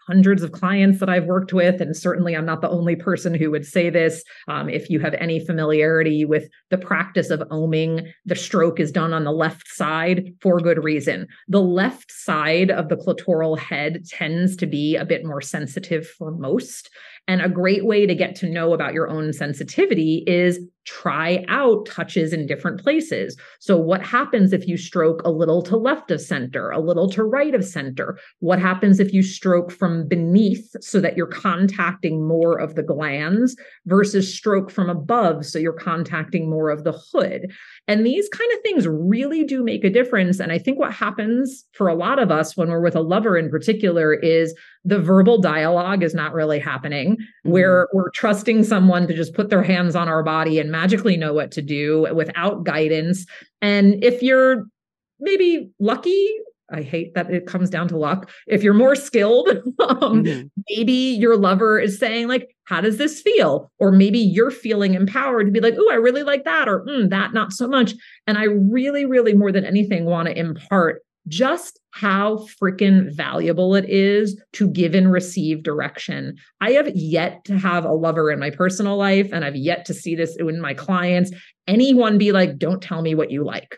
hundreds of clients that I've worked with, and certainly I'm not the only person who would say this. Um, if you have any familiarity with the practice of oming, the stroke is done on the left side for good reason. The left side of the clitoral head tends to be a bit more sensitive for most. And a great way to get to know about your own sensitivity is try out touches in different places. So, what happens if you stroke a little to left of center, a little to right of center? What happens if you stroke from beneath so that you're contacting more of the glans versus stroke from above so you're contacting more of the hood? And these kind of things really do make a difference. And I think what happens for a lot of us when we're with a lover in particular is the verbal dialogue is not really happening Mm-hmm. where we're trusting someone to just put their hands on our body and magically know what to do without guidance. And if you're maybe lucky, I hate that it comes down to luck. If you're more skilled, *laughs* um, Mhm. maybe your lover is saying like, "How does this feel?" Or maybe you're feeling empowered to be like, "Oh, I really like that," or mm, "That not so much." And I really, really more than anything want to impart just how freaking valuable it is to give and receive direction. I have yet to have a lover in my personal life, and I've yet to see this in my clients. Anyone be like, "Don't tell me what you like."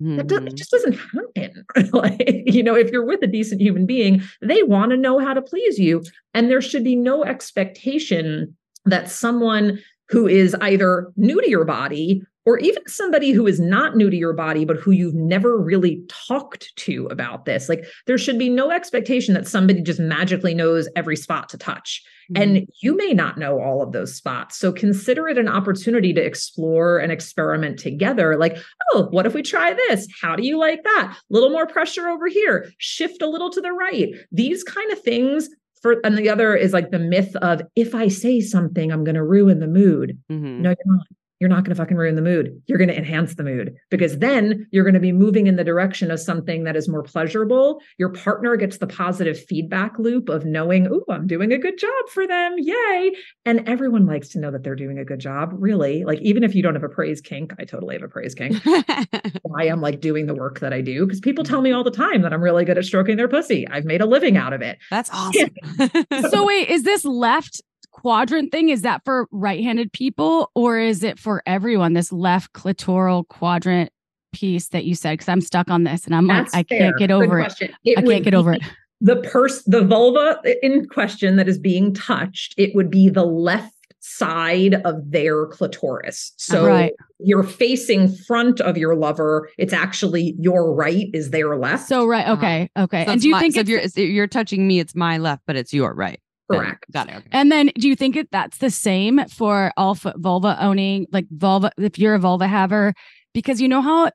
That does, it Mhm. just doesn't happen. *laughs* like, you know, if you're with a decent human being, they want to know how to please you. And there should be no expectation that someone who is either new to your body or even somebody who is not new to your body, but who you've never really talked to about this. Like, there should be no expectation that somebody just magically knows every spot to touch. Mm-hmm. And you may not know all of those spots. So consider it an opportunity to explore and experiment together. Like, oh, what if we try this? How do you like that? A little more pressure over here, shift a little to the right. These kind of things. For, and the other is like the myth of if I say something, I'm going to ruin the mood. Mhm. No, you're not. You're not going to fucking ruin the mood. You're going to enhance the mood because then you're going to be moving in the direction of something that is more pleasurable. Your partner gets the positive feedback loop of knowing, oh, I'm doing a good job for them. Yay. And everyone likes to know that they're doing a good job, really. Like, even if you don't have a praise kink, I totally have a praise kink. *laughs* I am like doing the work that I do because people tell me all the time that I'm really good at stroking their pussy. I've made a living out of it. That's awesome. *laughs* so wait, is this left quadrant thing is that for right-handed people or is it for everyone this left clitoral quadrant piece that you said because i'm stuck on this and i'm That's like i fair. can't get over it. It i can't get over it The purse, the vulva in question that is being touched, it would be the left side of their clitoris. So Right. you're facing front of your lover. It's actually your right is their left. so right Uh-huh. okay okay So and do you my- think so if you're if you're touching me, it's my left, but it's your right. Then. Got it. Okay. And then do you think it that's the same for all vulva owning, like vulva, if you're a vulva haver? Because you know how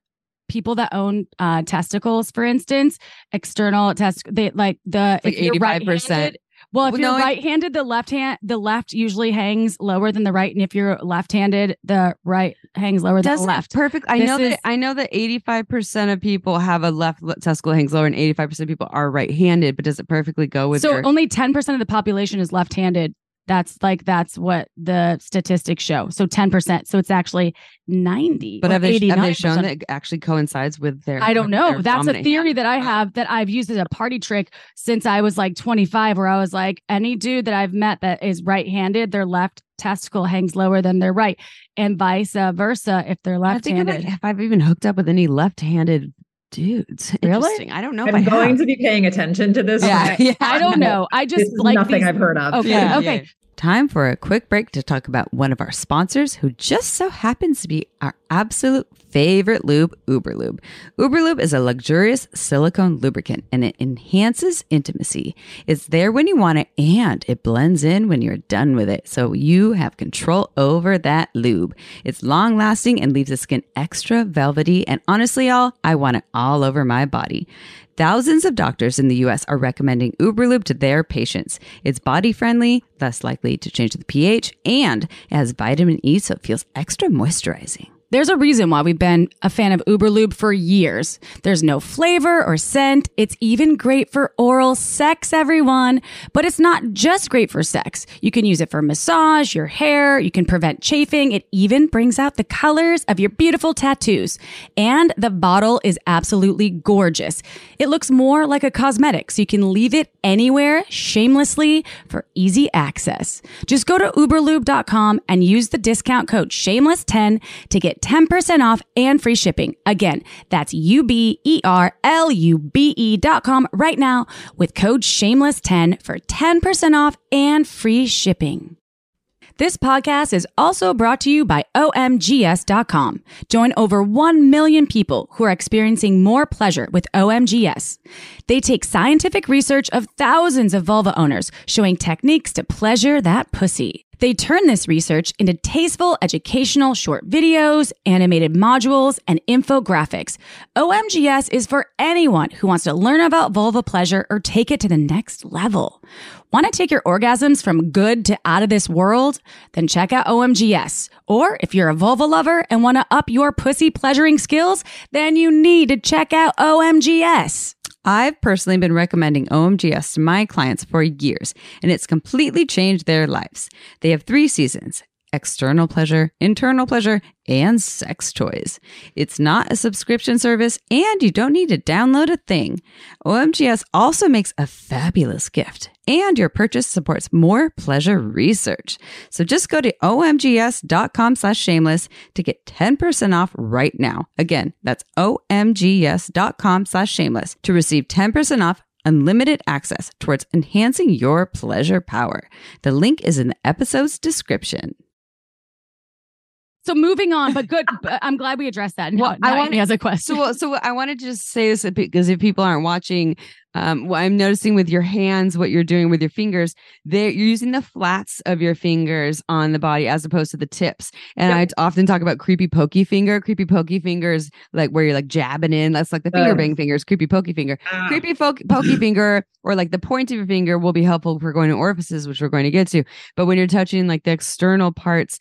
people that own uh, testicles, for instance, external test, they like the Like 85%. right-handed- Well, if Well, you're no, right-handed, the left hand, the left usually hangs lower than the right, and if you're left-handed, the right hangs lower than the left. perfect. I This know is- that I know that eighty five percent of people have a left le- testicle hangs lower, and eighty five percent of people are right handed. But does it perfectly go with so your? only 10% of the population is left-handed. That's like that's what the statistics show. So 10%. So it's actually 90. but have they, have they shown that it actually coincides with their? I don't know. That's a theory that I have that I've used as a party trick since I was like 25, where I was like, any dude that I've met that is right handed, their left testicle hangs lower than their right, and vice versa if they're left think of, handed. if I've even hooked up with any left handed dudes. Really? Interesting. I don't know. I'm I going have. to be paying attention to this. Yeah, *laughs* yeah. I don't know. I just This like nothing these- I've heard of. Okay. Yeah, okay. yeah. Time for a quick break to talk about one of our sponsors who just so happens to be our absolute favorite lube, Uberlube. Uberlube is a luxurious silicone lubricant and it enhances intimacy. It's there when you want it and it blends in when you're done with it. So you have control over that lube. It's long lasting and leaves the skin extra velvety. And honestly, y'all, I want it all over my body. Thousands of doctors in the US are recommending Uberlube to their patients. It's body friendly, less likely to change the pH, and it has vitamin E, so it feels extra moisturizing. There's a reason why we've been a fan of Uberlube for years. There's no flavor or scent. It's even great for oral sex, everyone. But it's not just great for sex. You can use it for massage, your hair, you can prevent chafing. It even brings out the colors of your beautiful tattoos. And the bottle is absolutely gorgeous. It looks more like a cosmetic, so you can leave it anywhere shamelessly for easy access. Just go to uberlube.com and use the discount code shameless10 to get 10% off and free shipping. Again, that's U B E R L U B E dot com right now with code shameless10 for 10% off and free shipping. This podcast is also brought to you by OMGyes.com. Join over 1 million people who are experiencing more pleasure with OMGyes. They take scientific research of thousands of vulva owners showing techniques to pleasure that pussy. They turn this research into tasteful educational short videos, animated modules, and infographics. OMGyes is for anyone who wants to learn about vulva pleasure or take it to the next level. Want to take your orgasms from good to out of this world? Then check out OMGyes. Or if you're a vulva lover and want to up your pussy pleasuring skills, then you need to check out OMGyes. I've personally been recommending OMGyes to my clients for years, and it's completely changed their lives. They have three seasons external pleasure, internal pleasure, and sex toys. It's not a subscription service, and you don't need to download a thing. OMGyes also makes a fabulous gift, and your purchase supports more pleasure research. So just go to omgyes.com slash shameless to get 10% off right now. Again, that's omgyes.com slash shameless to receive 10% off unlimited access towards enhancing your pleasure power. The link is in the episode's description. So moving on, but good. *laughs* but I'm glad we addressed that. Well, Well, I I want- he has a question. So, so I wanted to just say this because if people aren't watching, um, what I'm noticing with your hands, what you're doing with your fingers, they you're using the flats of your fingers on the body as opposed to the tips. And I often talk about creepy pokey finger. Creepy pokey fingers, like where you're like jabbing in. That's like the finger Ugh. bang fingers. Creepy pokey finger. Ah. Creepy fo- pokey finger or like the point of your finger will be helpful for going to orifices, which we're going to get to. But when you're touching like the external parts,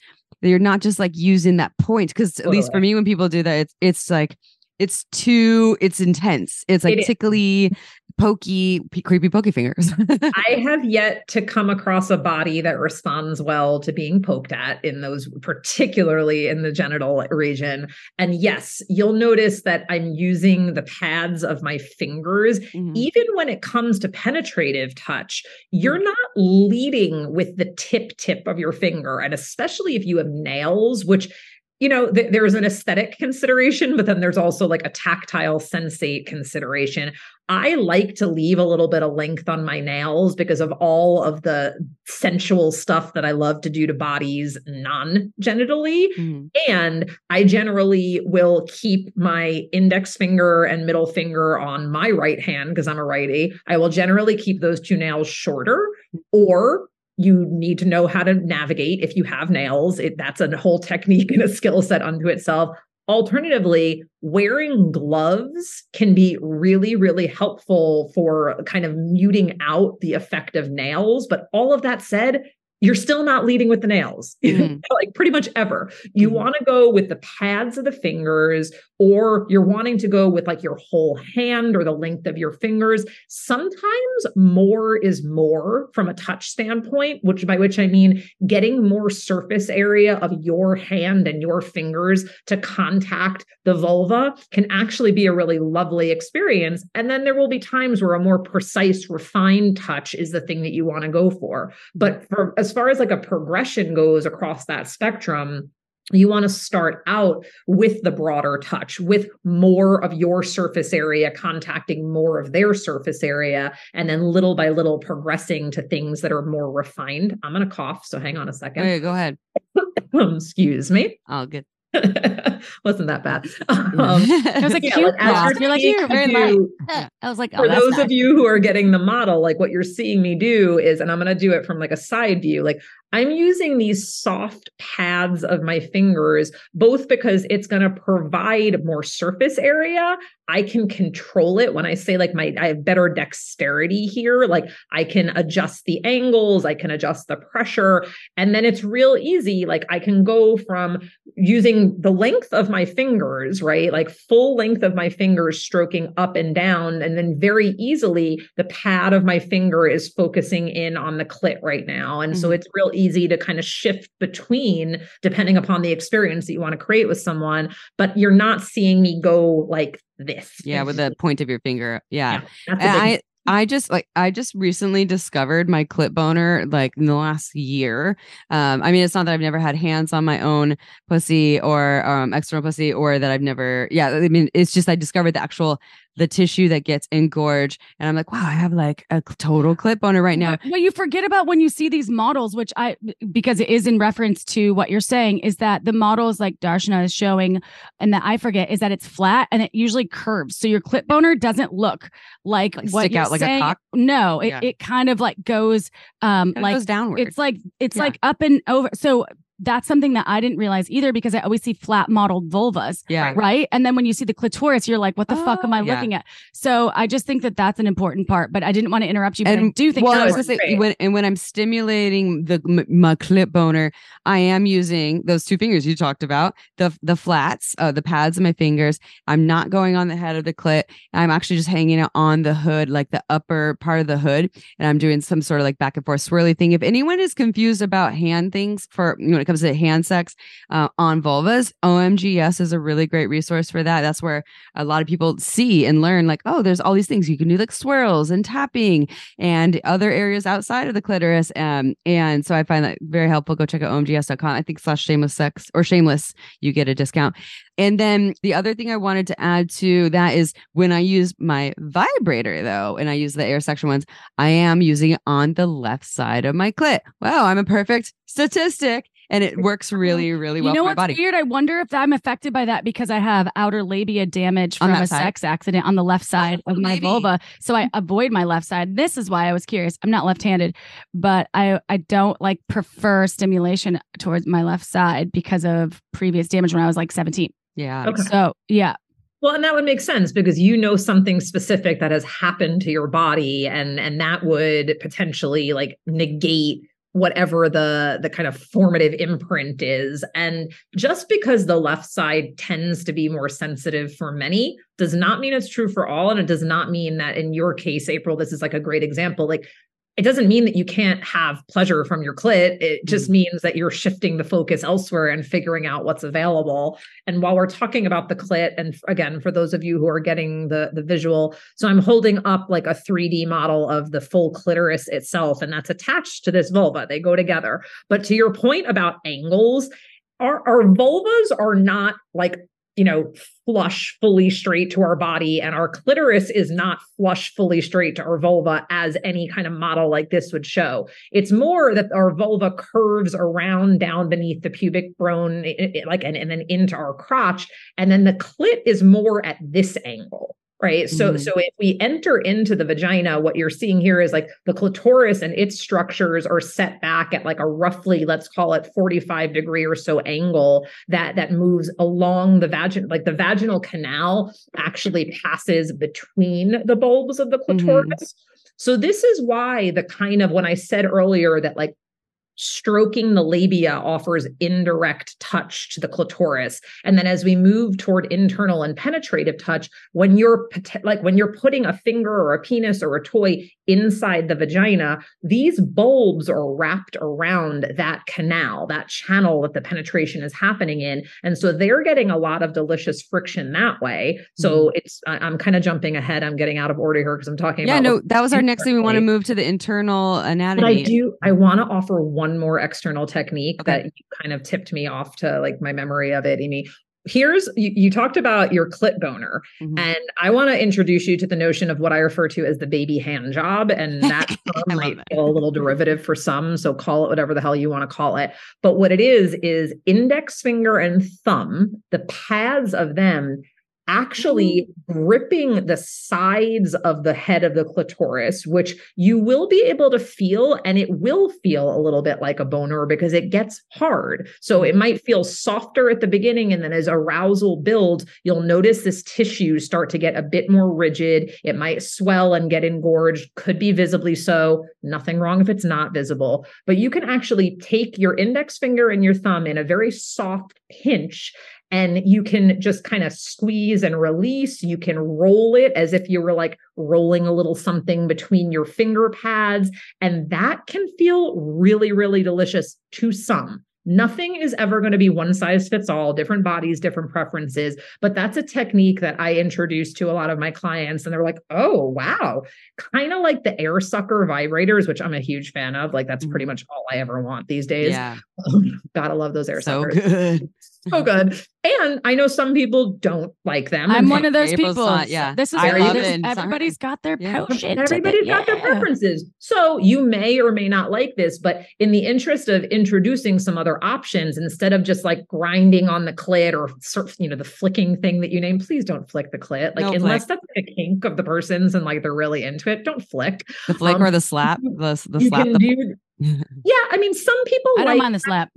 you're not just like using that point because at least for me when people do that it's it's like it's too it's intense it's like It tickly pokey p- creepy pokey fingers *laughs* I have yet to come across a body that responds well to being poked at in those, particularly in the genital region. And yes, you'll notice that I'm using the pads of my fingers. Mhm. Even when it comes to penetrative touch, you're not leading with the tip tip of your finger. And especially if you have nails, which you know, th- there's an aesthetic consideration, but then there's also like a tactile sensate consideration. I like to leave a little bit of length on my nails because of all of the sensual stuff that I love to do to bodies non genitally. Mhm. And I generally will keep my index finger and middle finger on my right hand because I'm a righty. I will generally keep those two nails shorter or you need to know how to navigate if you have nails it, that's a whole technique and a skill set unto itself Alternatively, wearing gloves can be really, really helpful for kind of muting out the effect of nails. But all of that said, you're still not leading with the nails, *laughs* mm. like pretty much ever. You mm. want to go with the pads of the fingers, or you're wanting to go with like your whole hand or the length of your fingers. Sometimes more is more from a touch standpoint, which by which I mean getting more surface area of your hand and your fingers to contact the vulva can actually be a really lovely experience. And then there will be times where a more precise, refined touch is the thing that you want to go for. But for as far as like a progression goes across that spectrum, you want to start out with the broader touch, with more of your surface area contacting more of their surface area, and then little by little progressing to things that are more refined. I'm going to cough, so hang on a second. Okay, go ahead. *coughs* Excuse me. I'll get *laughs* wasn't that bad. *laughs* Um, it was like yeah, cute like, you're like you're very light. *laughs* I was like, oh, for those nice. of you who are getting the model, like what you're seeing me do is, and I'm going to do it from like a side view. Like I'm using these soft pads of my fingers, both because it's going to provide more surface area. I can control it when I say like my, I have better dexterity here. Like I can adjust the angles, I can adjust the pressure. And then it's real easy. Like I can go from using the length of my fingers, right? Like full length of my fingers stroking up and down. And then very easily the pad of my finger is focusing in on the clit right now. And mm-hmm. so it's real easy to kind of shift between depending upon the experience that you want to create with someone. But you're not seeing me go like this. Yeah, with the point of your finger. Yeah. yeah I I just like I just recently discovered my clit boner like in the last year. Um, I mean, it's not that I've never had hands on my own pussy or um, external pussy, or that I've never. Yeah, I mean, it's just I discovered the actual the tissue that gets engorged. And I'm like, wow, I have like a total clit boner right now. What you forget about when you see these models, which I, because it is in reference to what you're saying, is that the models like Darshana is showing, and that I forget, is that it's flat and it usually curves. So your clit boner doesn't look like, like what stick out like saying. a cock. No, it, yeah. it kind of like goes, um, like goes downward. It's like, it's yeah. like up and over. So that's something that I didn't realize either because I always see flat modeled vulvas. Yeah. Right. And then when you see the clitoris, you're like, what the oh, fuck am I yeah. looking at? So I just think that that's an important part, but I didn't want to interrupt you. But and, I do think well, I was going to say, when, and when I'm stimulating the my clit boner, I am using those two fingers you talked about, the the flats, uh, the pads of my fingers. I'm not going on the head of the clit. I'm actually just hanging it on the hood, like the upper part of the hood. And I'm doing some sort of like back and forth swirly thing. If anyone is confused about hand things for, you know, it comes to hand sex uh, on vulvas, OMGyes is a really great resource for that. That's where a lot of people see and learn, like, oh, there's all these things you can do, like swirls and tapping and other areas outside of the clitoris. Um, and so I find that very helpful. Go check out omgyes.com. I think slash shameless sex or shameless, you get a discount. And then the other thing I wanted to add to that is when I use my vibrator, though, and I use the air suction ones, I am using it on the left side of my clit. Wow, I'm a perfect statistic and it works uh-huh. really, really well. You know what's body. weird? I wonder if I'm affected by that because I have outer labia damage from a side? sex accident on the left oh, side of my Maybe. vulva, so I mm-hmm. avoid my left side. This is why I was curious. I'm not left-handed, but I I don't like prefer stimulation towards my left side because of previous damage when I was like 17. Yeah. Okay. So yeah, well, and that would make sense because you know something specific that has happened to your body and and that would potentially like negate whatever the the kind of formative imprint is. And just because the left side tends to be more sensitive for many does not mean it's true for all. And it does not mean that in your case April this is like a great example. Like it doesn't mean that you can't have pleasure from your clit. It just mm. means that you're shifting the focus elsewhere and figuring out what's available. And while we're talking about the clit, and again, for those of you who are getting the, the visual, so I'm holding up like a 3D model of the full clitoris itself, and that's attached to this vulva. They go together. But to your point about angles, our, our vulvas are not like you know, flush fully straight to our body, and our clitoris is not flush fully straight to our vulva as any kind of model like this would show. It's more that our vulva curves around down beneath the pubic bone, like and, and then into our crotch, and then the clit is more at this angle right? So Mhm. so if we enter into the vagina what you're seeing here is like the clitoris and its structures are set back at like a roughly let's call it 45 degree or so angle that that moves along the vagin like the vaginal canal actually passes between the bulbs of the clitoris. So this is why the kind of when i said earlier that like stroking the labia offers indirect touch to the clitoris and then as we move toward internal and penetrative touch when you're like when you're putting a finger or a penis or a toy inside the vagina these bulbs are wrapped around that canal that channel that the penetration is happening in and so they're getting a lot of delicious friction that way so mm-hmm. it's I- i'm kind of jumping ahead i'm getting out of order here because i'm talking about. Yeah, no, that was our next thing. We want to move to the internal anatomy But I do. I want to offer one more external technique Okay. that you kind of tipped me off to, like my memory of it, Amy. Here's you, you talked about your clit boner, Mhm. and I want to introduce you to the notion of what I refer to as the baby hand job, and *laughs* that might feel a little derivative for some. So call it whatever the hell you want to call it. But what it is is index finger and thumb, the pads of them actually mm-hmm. gripping the sides of the head of the clitoris, which you will be able to feel, and it will feel a little bit like a boner because it gets hard. So it might feel softer at the beginning, and then as arousal builds, you'll notice this tissue start to get a bit more rigid. It might swell and get engorged, could be visibly so. Nothing wrong if it's not visible, but you can actually take your index finger and your thumb in a very soft pinch and you can just kind of squeeze and release. You can roll it as if you were like rolling a little something between your finger pads. And that can feel really, really delicious to some. Nothing is ever going to be one size fits all, different bodies, different preferences. But that's a technique that I introduced to a lot of my clients. And they're like, oh, wow. Kind of like the air sucker vibrators, which I'm a huge fan of. Like, that's pretty mm-hmm. much all I ever want these days. yeah, *laughs* Gotta love those air so suckers good. *laughs* so good. And I know some people don't like them. I'm one of those people. not- yeah. This is I love this- it and it's not everybody's got their Yeah. potion. *laughs* Everybody's got their preferences. So you may or may not like this, but in the interest of introducing some other options, instead of just like grinding on the clit or sort you know, the flicking thing that you name, please don't flick the clit. Like No unless that's like a kink of the person's and like they're really into it, don't flick. The flick Um, or the slap, the the slap. can The, do *laughs* yeah, I mean, some people I don't like mind the slap.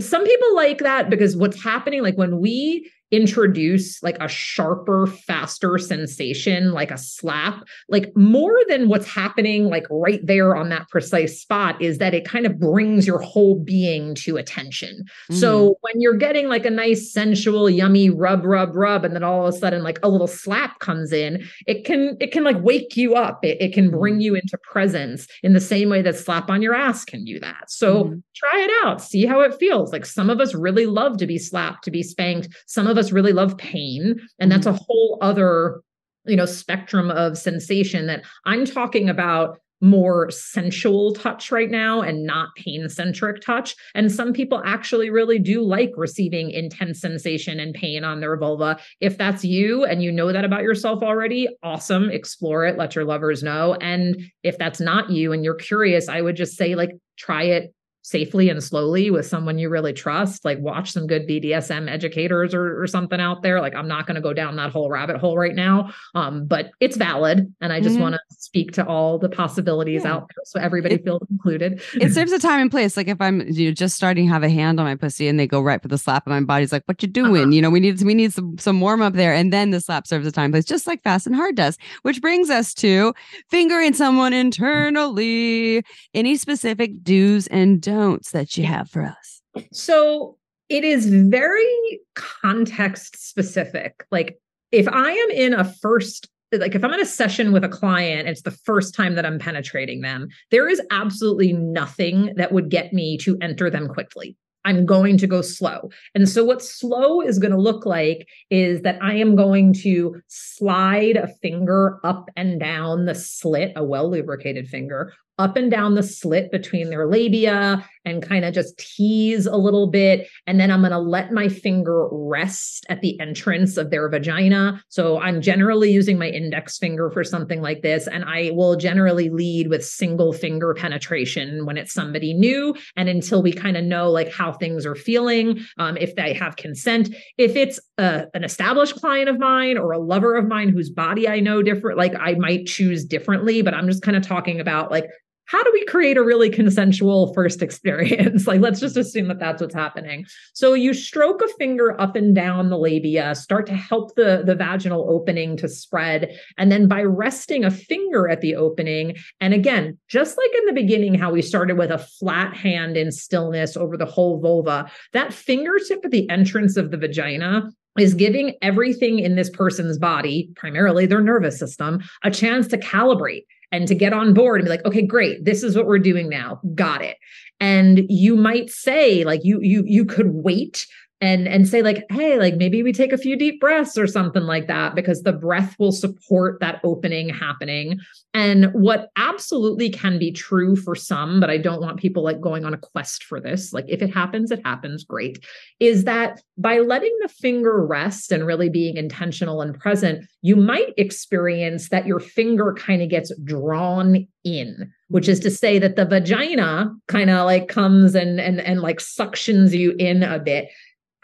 some people like that because what's happening like when we introduce like a sharper faster sensation like a slap like more than what's happening like right there on that precise spot is that it kind of brings your whole being to attention. So when you're getting like a nice sensual yummy rub rub rub and then all of a sudden like a little slap comes in it can it can like wake you up. It, it can bring you into presence in the same way that slap on your ass can do that. So Mhm. try it out. See how it feels. Like some of us really love to be slapped to be spanked. Some of us really love pain and that's a mm-hmm. whole other you know spectrum of sensation that i'm talking about more sensual touch right now and not pain centric touch. And some people actually really do like receiving intense sensation and pain on their vulva. If that's you and you know that about yourself already, awesome. Explore it, let your lovers know. And if that's not you and you're curious, I would just say, like, try it safely and slowly with someone you really trust like watch some good bdsm educators or, or something out there like i'm not going to go down that whole rabbit hole right now um, but it's valid and i just Mhm. want to speak to all the possibilities Yeah. out there so everybody It- feels included it *laughs* serves a time and place. Like if I'm you know, just starting to have a hand on my pussy and they go right for the slap, and my body's like, "What you doing?" Uh-huh. You know, we need we need some some warm up there, and then the slap serves a time and place, just like fast and hard does. Which brings us to fingering someone internally. Any specific do's and don'ts that you have for us? So it is very context specific. Like if I am in a first like if I'm in a session with a client, it's the first time that I'm penetrating them, there is absolutely nothing that would get me to enter them quickly. I'm going to go slow. And so, what slow is going to look like is that I am going to slide a finger up and down the slit, a well lubricated finger, up and down the slit between their labia and kind of just tease a little bit. And then I'm going to let my finger rest at the entrance of their vagina. So I'm generally using my index finger for something like this. And I will generally lead with single finger penetration when it's somebody new and until we kind of know like how things are feeling, um, if they have consent. If it's a, an established client of mine or a lover of mine whose body I know different, like I might choose differently, but I'm just kind of talking about like how do we create a really consensual first experience? *laughs* like, let's just assume that that's what's happening. So you stroke a finger up and down the labia, start to help the, the vaginal opening to spread. And then by resting a finger at the opening, and again, just like in the beginning, how we started with a flat hand in stillness over the whole vulva, that fingertip at the entrance of the vagina is giving everything in this person's body, primarily their nervous system, a chance to calibrate and to get on board and be like, okay, great, this is what we're doing now. Got it. And you might say, like, you you you could wait and and say like hey like maybe we take a few deep breaths or something like that because the breath will support that opening happening. And what absolutely can be true for some but i don't want people like going on a quest for this like if it happens it happens great is that by letting the finger rest and really being intentional and present you might experience that your finger kind of gets drawn in which is to say that the vagina kind of like comes and and and like suctions you in a bit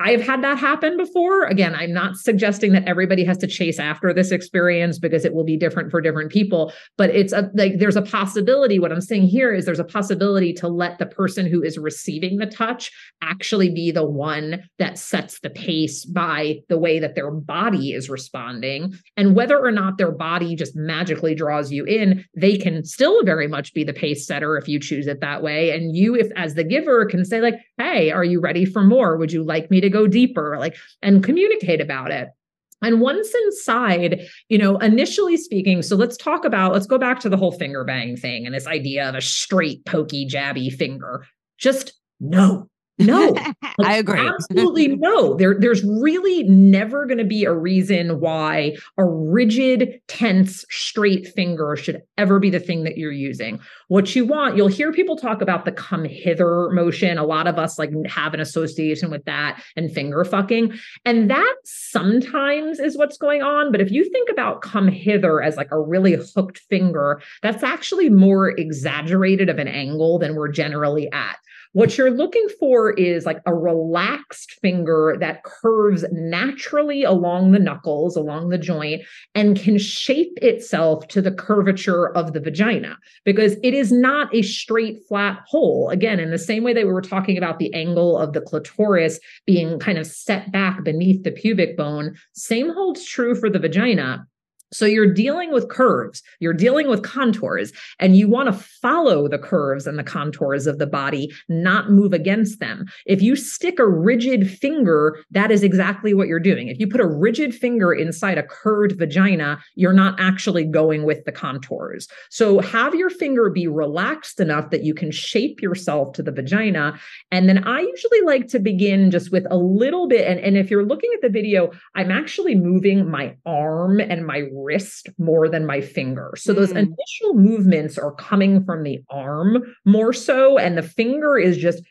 I've had that happen before. Again, I'm not suggesting that everybody has to chase after this experience because it will be different for different people, but it's a like there's a possibility what I'm saying here is there's a possibility to let the person who is receiving the touch actually be the one that sets the pace by the way that their body is responding and whether or not their body just magically draws you in, they can still very much be the pace setter if you choose it that way and you if as the giver can say like, "Hey, are you ready for more? Would you like me to to go deeper like and communicate about it and once inside, you know, initially speaking, so let's talk about, let's go back to the whole finger bang thing and this idea of a straight, pokey, jabby finger. Just no, no, *laughs* like, I agree. absolutely *laughs* no. There, there's really never going to be a reason why a rigid, tense, straight finger should ever be the thing that you're using. What you want, you'll hear people talk about the come hither motion. A lot of us like have an association with that and finger fucking. And that sometimes is what's going on. But if you think about come hither as like a really hooked finger, that's actually more exaggerated of an angle than we're generally at. What you're looking for is like a relaxed finger that curves naturally along the knuckles, along the joint, and can shape itself to the curvature of the vagina because it is not a straight, flat hole. Again, in the same way that we were talking about the angle of the clitoris being kind of set back beneath the pubic bone, same holds true for the vagina. So you're dealing with curves, you're dealing with contours, and you want to follow the curves and the contours of the body, not move against them. If you stick a rigid finger, that is exactly what you're doing. If you put a rigid finger inside a curved vagina, you're not actually going with the contours. So have your finger be relaxed enough that you can shape yourself to the vagina. And then I usually like to begin just with a little bit. And, and if you're looking at the video, I'm actually moving my arm and my wrist more than my finger. So those mm. initial movements are coming from the arm more so, and the finger is just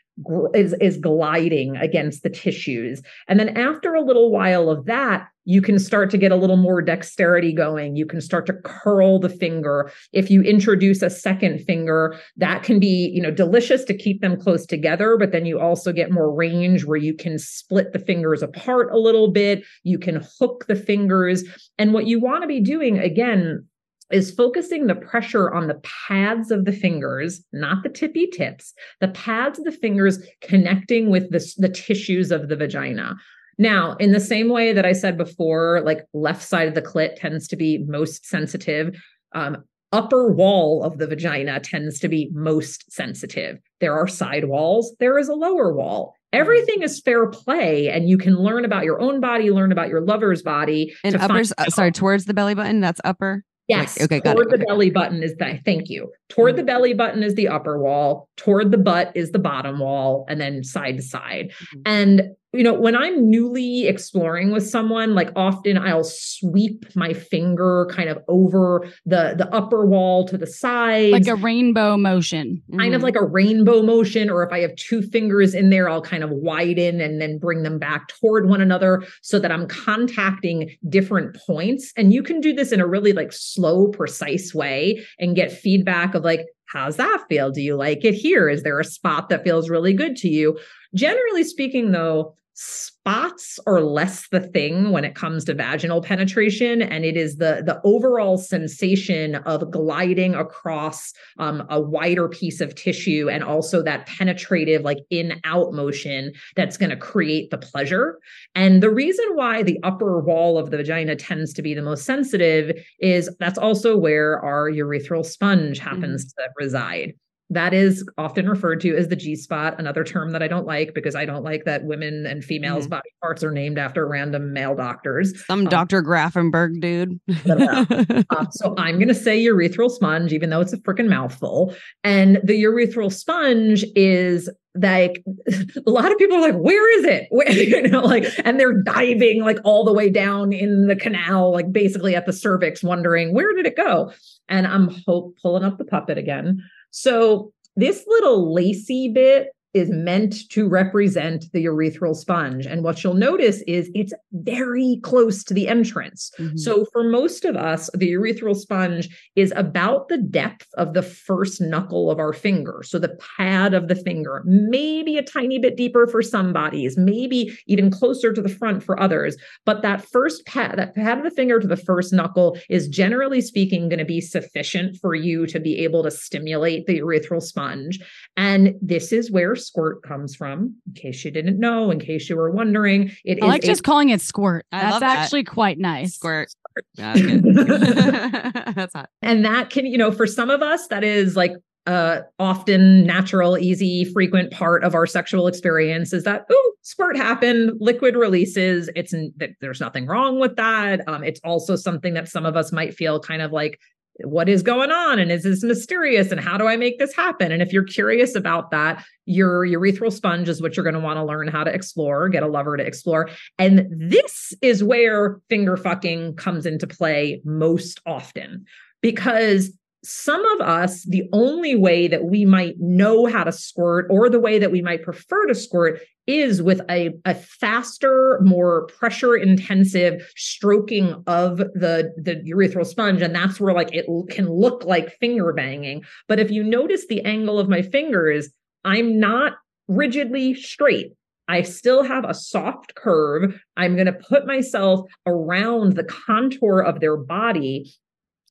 is is gliding against the tissues. And then after a little while of that you can start to get a little more dexterity going. You can start to curl the finger. If you introduce a second finger that can be you know delicious to keep them close together but then you also get more range where you can split the fingers apart a little bit. You can hook the fingers. And what you want to be doing again is focusing the pressure on the pads of the fingers, not the tippy tips, the pads of the fingers connecting with the, the tissues of the vagina. Now, in the same way that I said before, like left side of the clit tends to be most sensitive, um, upper wall of the vagina tends to be most sensitive. There are side walls, there is a lower wall. Everything is fair play, and you can learn about your own body, learn about your lover's body. And uppers, uh, sorry, towards the belly button, that's upper. Yes. Like, okay. Got toward it. the belly button is the thank you. Toward mm-hmm. the belly button is the upper wall. Toward the butt is the bottom wall, and then side to side. Mm-hmm. And you know, when I'm newly exploring with someone, like often I'll sweep my finger kind of over the the upper wall to the side. Like a rainbow motion. Kind of Mhm. like a rainbow motion, or if I have two fingers in there, I'll kind of widen and then bring them back toward one another so that I'm contacting different points. And you can do this in a really like slow, precise way and get feedback of like, how's that feel? Do you like it here? Is there a spot that feels really good to you? Generally speaking, though, spots are less the thing when it comes to vaginal penetration and it is the the overall sensation of gliding across um, a wider piece of tissue and also that penetrative like in out motion that's going to create the pleasure. And the reason why the upper wall of the vagina tends to be the most sensitive is that's also where our urethral sponge happens to reside that is often referred to as the G spot, another term that I don't like because I don't like that women and females' Mhm. body parts are named after random male doctors. Some Um, Dr. Grafenberg dude. *laughs* Um, so I'm going to say urethral sponge, even though it's a freaking mouthful. And the urethral sponge is like *laughs* a lot of people are like, where is it? Where, *laughs* you know, like, and they're diving like all the way down in the canal, like basically at the cervix, wondering where did it go? And I'm hope pulling up the puppet again. So this little lacy bit is meant to represent the urethral sponge. And what you'll notice is it's very close to the entrance. Mhm. So for most of us, the urethral sponge is about the depth of the first knuckle of our finger. So the pad of the finger, maybe a tiny bit deeper for some bodies, maybe even closer to the front for others. But that first pad, that pad of the finger to the first knuckle is generally speaking going to be sufficient for you to be able to stimulate the urethral sponge. And this is where squirt comes from, in case you didn't know, in case you were wondering. It is I like a just calling it squirt. I That's love that. actually quite nice. Squirt. Yeah, that's *laughs* *laughs* that's hot. and that can you know for some of us that is like uh often natural easy frequent part of our sexual experience is that oh squirt happened liquid releases it's n- that there's nothing wrong with that um it's also something that some of us might feel kind of like what is going on? And is this mysterious? And how do i make this happen? And if you're curious about that your urethral sponge is what you're going to want to learn how to explore get a lover to explore. And this is where finger fucking comes into play most often because some of us, the only way that we might know how to squirt or the way that we might prefer to squirt is with a, a faster, more pressure intensive stroking of the, the urethral sponge. And that's where like it can look like finger banging. But if you notice the angle of my fingers, I'm not rigidly straight. I still have a soft curve. I'm going to put myself around the contour of their body.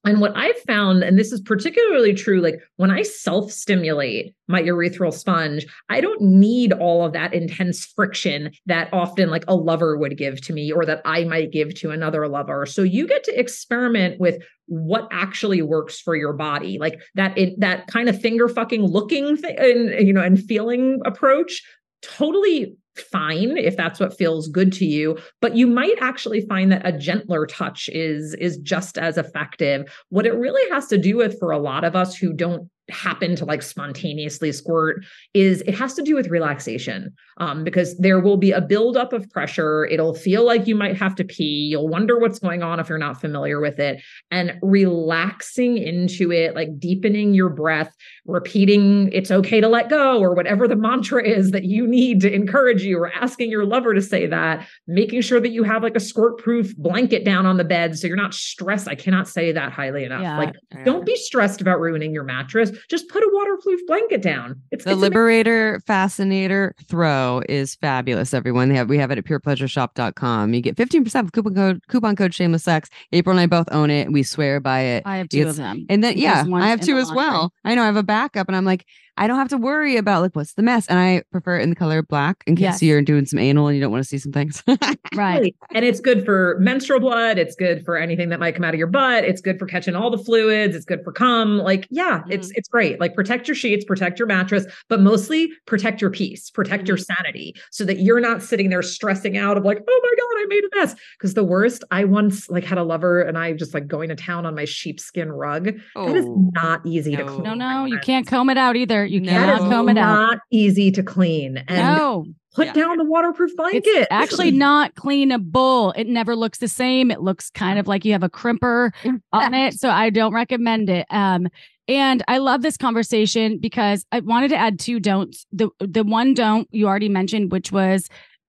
And what I've found, and this is particularly true, like when I self stimulate my urethral sponge, I don't need all of that intense friction that often like a lover would give to me or that I might give to another lover. So you get to experiment with what actually works for your body, like that, it, that kind of finger fucking looking thing, and, you know, and feeling approach. Totally fine if that's what feels good to you but you might actually find that a gentler touch is is just as effective. What it really has to do with for a lot of us who don't happen to like spontaneously squirt is it has to do with relaxation um, because there will be a buildup of pressure. It'll feel like you might have to pee. You'll wonder what's going on if you're not familiar with it. And relaxing into it like deepening your breath repeating it's okay to let go or whatever the mantra is that you need to encourage you or asking your lover to say that making sure that you have like a squirt proof blanket down on the bed so you're not stressed. I cannot say that highly enough. Yeah. like don't be stressed about ruining your mattress just put a waterproof blanket down it's The it's amazing. Liberator Fascinator Throw is fabulous, everyone. They have we have it at purepleasureshop.com. You get 15% with coupon code coupon code shameless sex. April and I both own it. We swear by it. I have two It's- of them. And then yeah, I have two the as laundry. well. I know I have a backup and I'm like, I don't have to worry about like what's the mess. And I prefer it in the color black in case Yes. you're doing some anal and you don't want to see some things. *laughs* Right. Right. And it's good for menstrual blood. It's good for anything that might come out of your butt. It's good for catching all the fluids. It's good for cum. Like, yeah, it's mm. it's great. Like protect your sheets, protect your mattress, but mostly protect your peace, protect your mm-hmm. sanity so that you're not sitting there stressing out of like, oh my God, I made a mess. Because the worst, I once like had a lover and I just like going to town on my sheepskin rug. That is Oh, not easy to no. clean. No, no, you can't comb it out either. You No. That cannot comb it out. not easy to clean. And No. put Yeah. down the waterproof blanket. It's actually not cleanable. It never looks the same. It looks kind of like you have a crimper on it. So I don't recommend it. Um, and I love this conversation because I wanted to add two don'ts. The the one don't you already mentioned, which was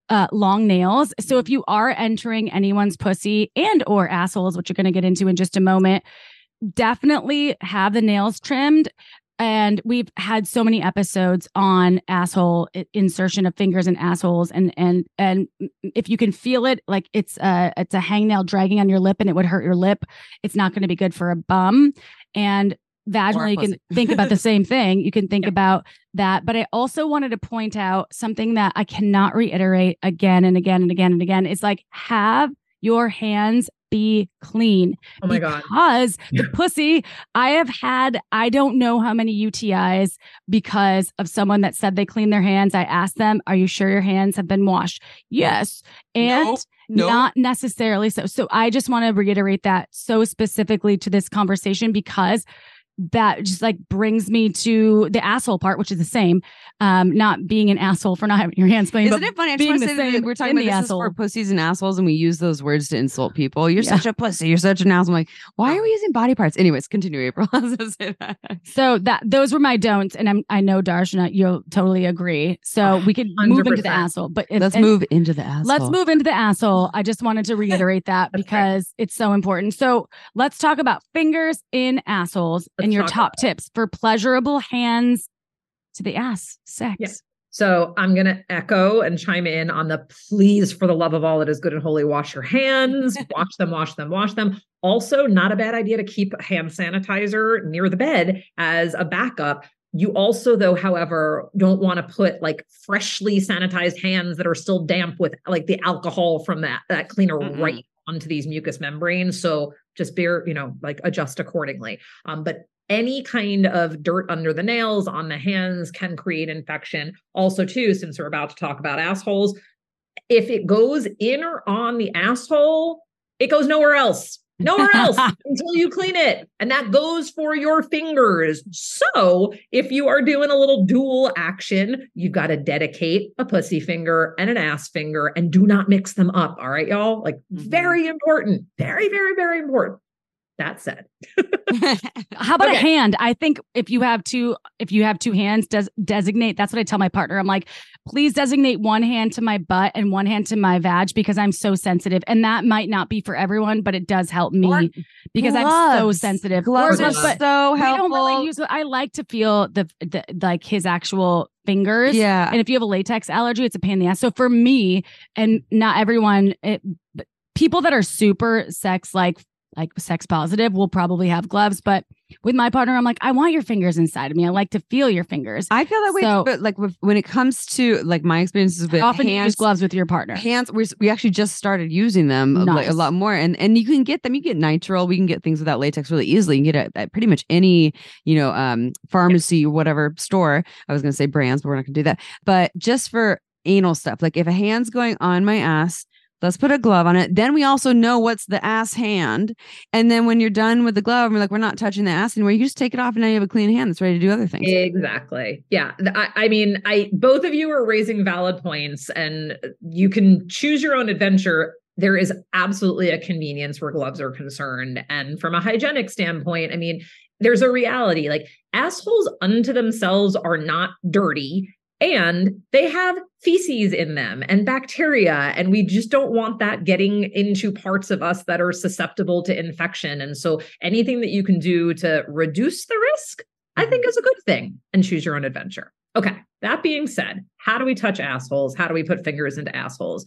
uh, long nails. So if you are entering anyone's pussy and or assholes, which you're going to get into in just a moment, definitely have the nails trimmed. And we've had so many episodes on asshole insertion of fingers and assholes, and and and if you can feel it, like it's a it's a hangnail dragging on your lip, and it would hurt your lip. It's not going to be good for a bum. And vaginally, you can *laughs* think about the same thing. You can think about that. But I also wanted to point out something that I cannot reiterate again and again and again and again. It's like have your hands be clean oh my god. because the pussy i have had i don't know how many utis because of someone that said they clean their hands i asked them are you sure your hands have been washed yes and No. not necessarily so so i just want to reiterate that so specifically to this conversation because that just like brings me to the asshole part which is the same um not being an asshole for not having your hands clean Isn't it funny? I just being want to say that we're talking about this is for pussies and assholes, and we use those words to insult people. You're Yeah. such a pussy. You're such an asshole. I'm like, why are we using body parts? Anyways, continue, April. *laughs* I was gonna say that. So that those were my don'ts, and I'm I know Darshana, you'll totally agree. So we could move into the asshole, but if- Let's move into the asshole. Let's move into the asshole. I just wanted to *laughs* reiterate that because it's so important. So let's talk about fingers in assholes and Your top about tips for pleasurable hands to the ass sex. Yeah. So I'm going to echo and chime in on the please, for the love of all that is good and holy, wash your hands, *laughs* wash them, wash them, wash them. Also, not a bad idea to keep hand sanitizer near the bed as a backup. You also, though, however, don't want to put like freshly sanitized hands that are still damp with like the alcohol from that that cleaner Mm-mm. right onto these mucous membranes. So just bear, you know, like adjust accordingly. Um, but any kind of dirt under the nails on the hands can create infection. Also, too, since we're about to talk about assholes, if it goes in or on the asshole, it goes nowhere else. Nowhere else *laughs* until you clean it. And that goes for your fingers. So if you are doing a little dual action, you've got to dedicate a pussy finger and an ass finger and do not mix them up. All right, y'all? Like, Mhm. very important. Very, very, very important. That said, *laughs* How about a hand? I think if you have two, if you have two hands, does designate. That's what I tell my partner. I'm like, please designate one hand to my butt and one hand to my vag because I'm so sensitive, and that might not be for everyone, but it does help me Or because I'm so sensitive. Gloves are so helpful. don't really use. I like to feel the, the like his actual fingers. yeah. And if you have a latex allergy, it's a pain in the ass. So for me, and not everyone, it, people that are super sex like like sex positive will probably have gloves. But with my partner, I'm like, I want your fingers inside of me. I like to feel your fingers. I feel that way, So- but like with, when it comes to like my experiences with Often hands, use gloves with your partner. hands we, we actually just started using them uh, like, a lot more and and you can get them you get nitrile we can get things without latex really easily you can get it at pretty much any you know um pharmacy or whatever store i was going to say brands but we're not going to do that but just for anal stuff like if a hand's going on my ass let's put a glove on it then we also know what's the ass hand and then when you're done with the glove we're like we're not touching the ass anymore you just take it off and now you have a clean hand that's ready to do other things Exactly. Yeah. I, I mean, I both of you are raising valid points, and you can choose your own adventure. There is absolutely a convenience where gloves are concerned. And from a hygienic standpoint, I mean, there's a reality like assholes unto themselves are not dirty and they have feces in them and bacteria and we just don't want that getting into parts of us that are susceptible to infection and so anything that you can do to reduce the risk I think mm-hmm. is a good thing and choose your own adventure. Okay. That being said, how do we touch assholes? How do we put fingers into assholes?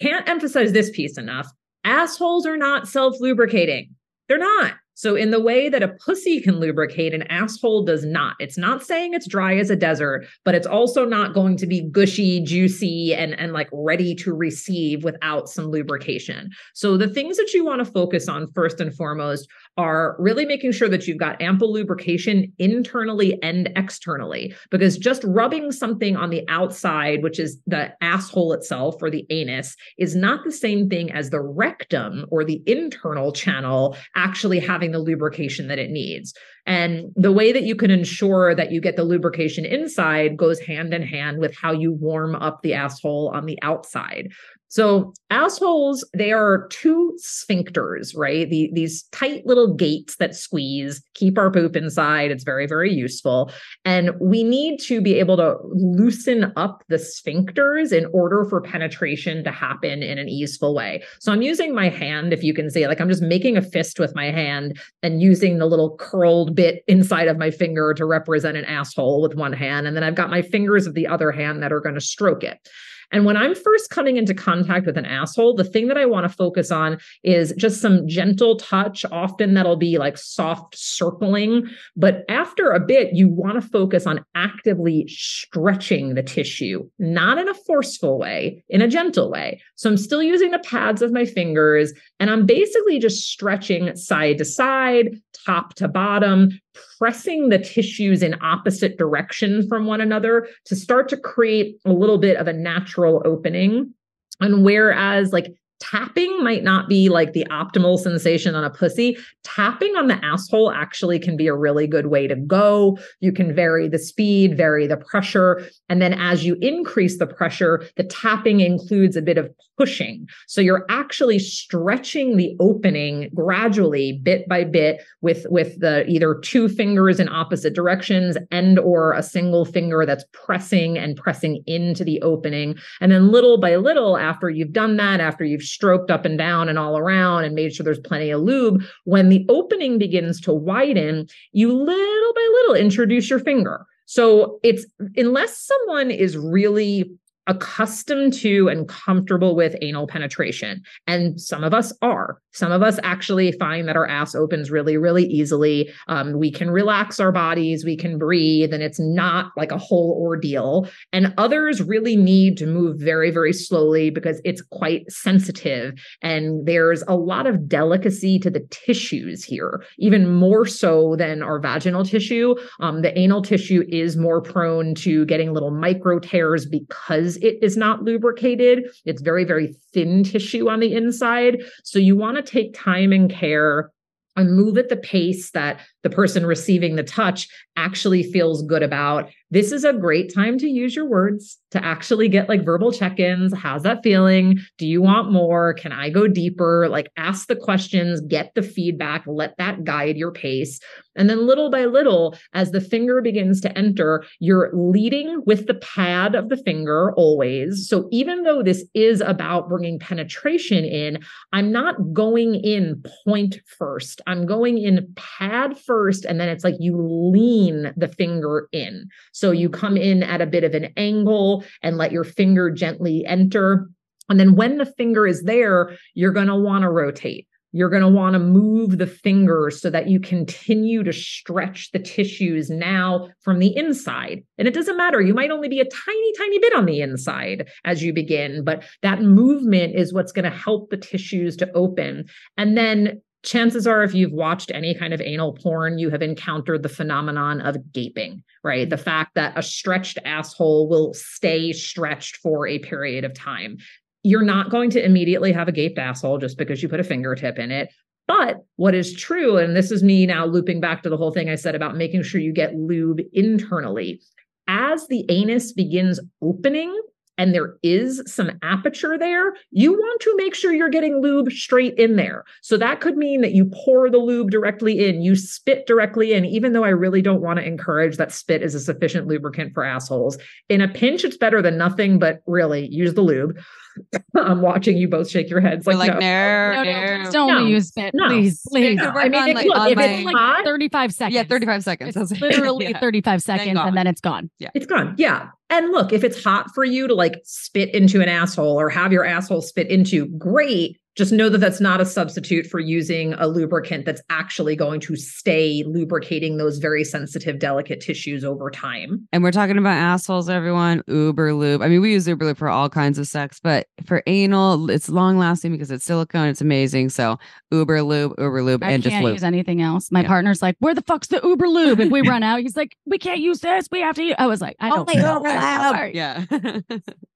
Can't emphasize this piece enough. Assholes are not self lubricating. They're not. So, in the way that a pussy can lubricate, an asshole does not. It's not saying it's dry as a desert, but it's also not going to be gushy, juicy, and, and like ready to receive without some lubrication. So, the things that you want to focus on first and foremost are really making sure that you've got ample lubrication internally and externally. Because just rubbing something on the outside, which is the asshole itself or the anus, is not the same thing as the rectum or the internal channel actually having having the lubrication that it needs. And the way that you can ensure that you get the lubrication inside goes hand in hand with how you warm up the asshole on the outside. So assholes, they are two sphincters, right? The, these tight little gates that squeeze, keep our poop inside. It's very, very useful. And we need to be able to loosen up the sphincters in order for penetration to happen in an easeful way. So I'm using my hand, if you can see, like I'm just making a fist with my hand and using the little curled bit inside of my finger to represent an asshole with one hand. And then I've got my fingers of the other hand that are going to stroke it. And when I'm first coming into contact with an asshole, the thing that I want to focus on is just some gentle touch. Often that'll be like soft circling. But after a bit, you want to focus on actively stretching the tissue, not in a forceful way, in a gentle way. So I'm still using the pads of my fingers and I'm basically just stretching side to side, top to bottom, pressing the tissues in opposite directions from one another to start to create a little bit of a natural opening. And whereas, like, tapping might not be like the optimal sensation on a pussy. Tapping on the asshole actually can be a really good way to go. You can vary the speed, vary the pressure. And then as you increase the pressure, the tapping includes a bit of pushing. So you're actually stretching the opening gradually, bit by bit, with, with the either two fingers in opposite directions and or a single finger that's pressing and pressing into the opening. And then little by little, after you've done that, after you've stroked up and down and all around and made sure there's plenty of lube, when the opening begins to widen, you little by little introduce your finger. So it's unless someone is really accustomed to and comfortable with anal penetration. And some of us are. Some of us actually find that our ass opens really, really easily. Um, we can relax our bodies, we can breathe, and it's not like a whole ordeal. And others really need to move very, very slowly because it's quite sensitive. And there's a lot of delicacy to the tissues here, even more so than our vaginal tissue. Um, the anal tissue is more prone to getting little micro tears because it is not lubricated. It's very, very thin tissue on the inside. So you want to take time and care and move at the pace that the person receiving the touch actually feels good about. This is a great time to use your words to actually get like verbal check ins. How's that feeling? Do you want more? Can I go deeper? Like ask the questions, get the feedback, let that guide your pace. And then little by little, as the finger begins to enter, you're leading with the pad of the finger always. So even though this is about bringing penetration in, I'm not going in point first. I'm going in pad first. And then it's like you lean the finger in. So you come in at a bit of an angle and let your finger gently enter. And then when the finger is there, you're going to want to rotate. You're going to want to move the fingers so that you continue to stretch the tissues now from the inside. And it doesn't matter. You might only be a tiny, tiny bit on the inside as you begin, but that movement is what's going to help the tissues to open. And then chances are if you've watched any kind of anal porn you have encountered the phenomenon of gaping right? The mm-hmm. fact that a stretched asshole will stay stretched for a period of time. You're not going to immediately have a gaped asshole just because you put a fingertip in it. But what is true and this is me now looping back to the whole thing i said about making sure you get lube internally as the anus begins opening and there is some aperture there, you want to make sure you're getting lube straight in there. So that could mean that you pour the lube directly in, you spit directly in, even though I really don't want to encourage that spit is a sufficient lubricant for assholes. In a pinch, it's better than nothing, but really use the lube. *laughs* I'm watching you both shake your heads like, like no. no, No, no, no. please don't No. use spit. No. Please, please. No. I mean, done, if, like, look, on if my- it's hot, 35 seconds. *laughs* Yeah, 35 seconds. It's That's- literally Yeah. 35 seconds gone. and then it's gone. Yeah, it's gone. Yeah. And look, if it's hot for you to like spit into an asshole or have your asshole spit into, great. Just know that that's not a substitute for using a lubricant that's actually going to stay lubricating those very sensitive, delicate tissues over time. And we're talking about assholes, everyone. Uber lube. I mean, we use Uber lube for all kinds of sex, but for anal, it's long lasting because it's silicone. It's amazing. So Uber lube, Uber lube, I and just can't lube. use anything else. My Yeah. partner's like, "Where the fuck's the Uber lube?" If we *laughs* run out, he's like, "We can't use this. We have to." Use. I was like, "I don't Only know. Uber *laughs* lube. *laughs* Yeah.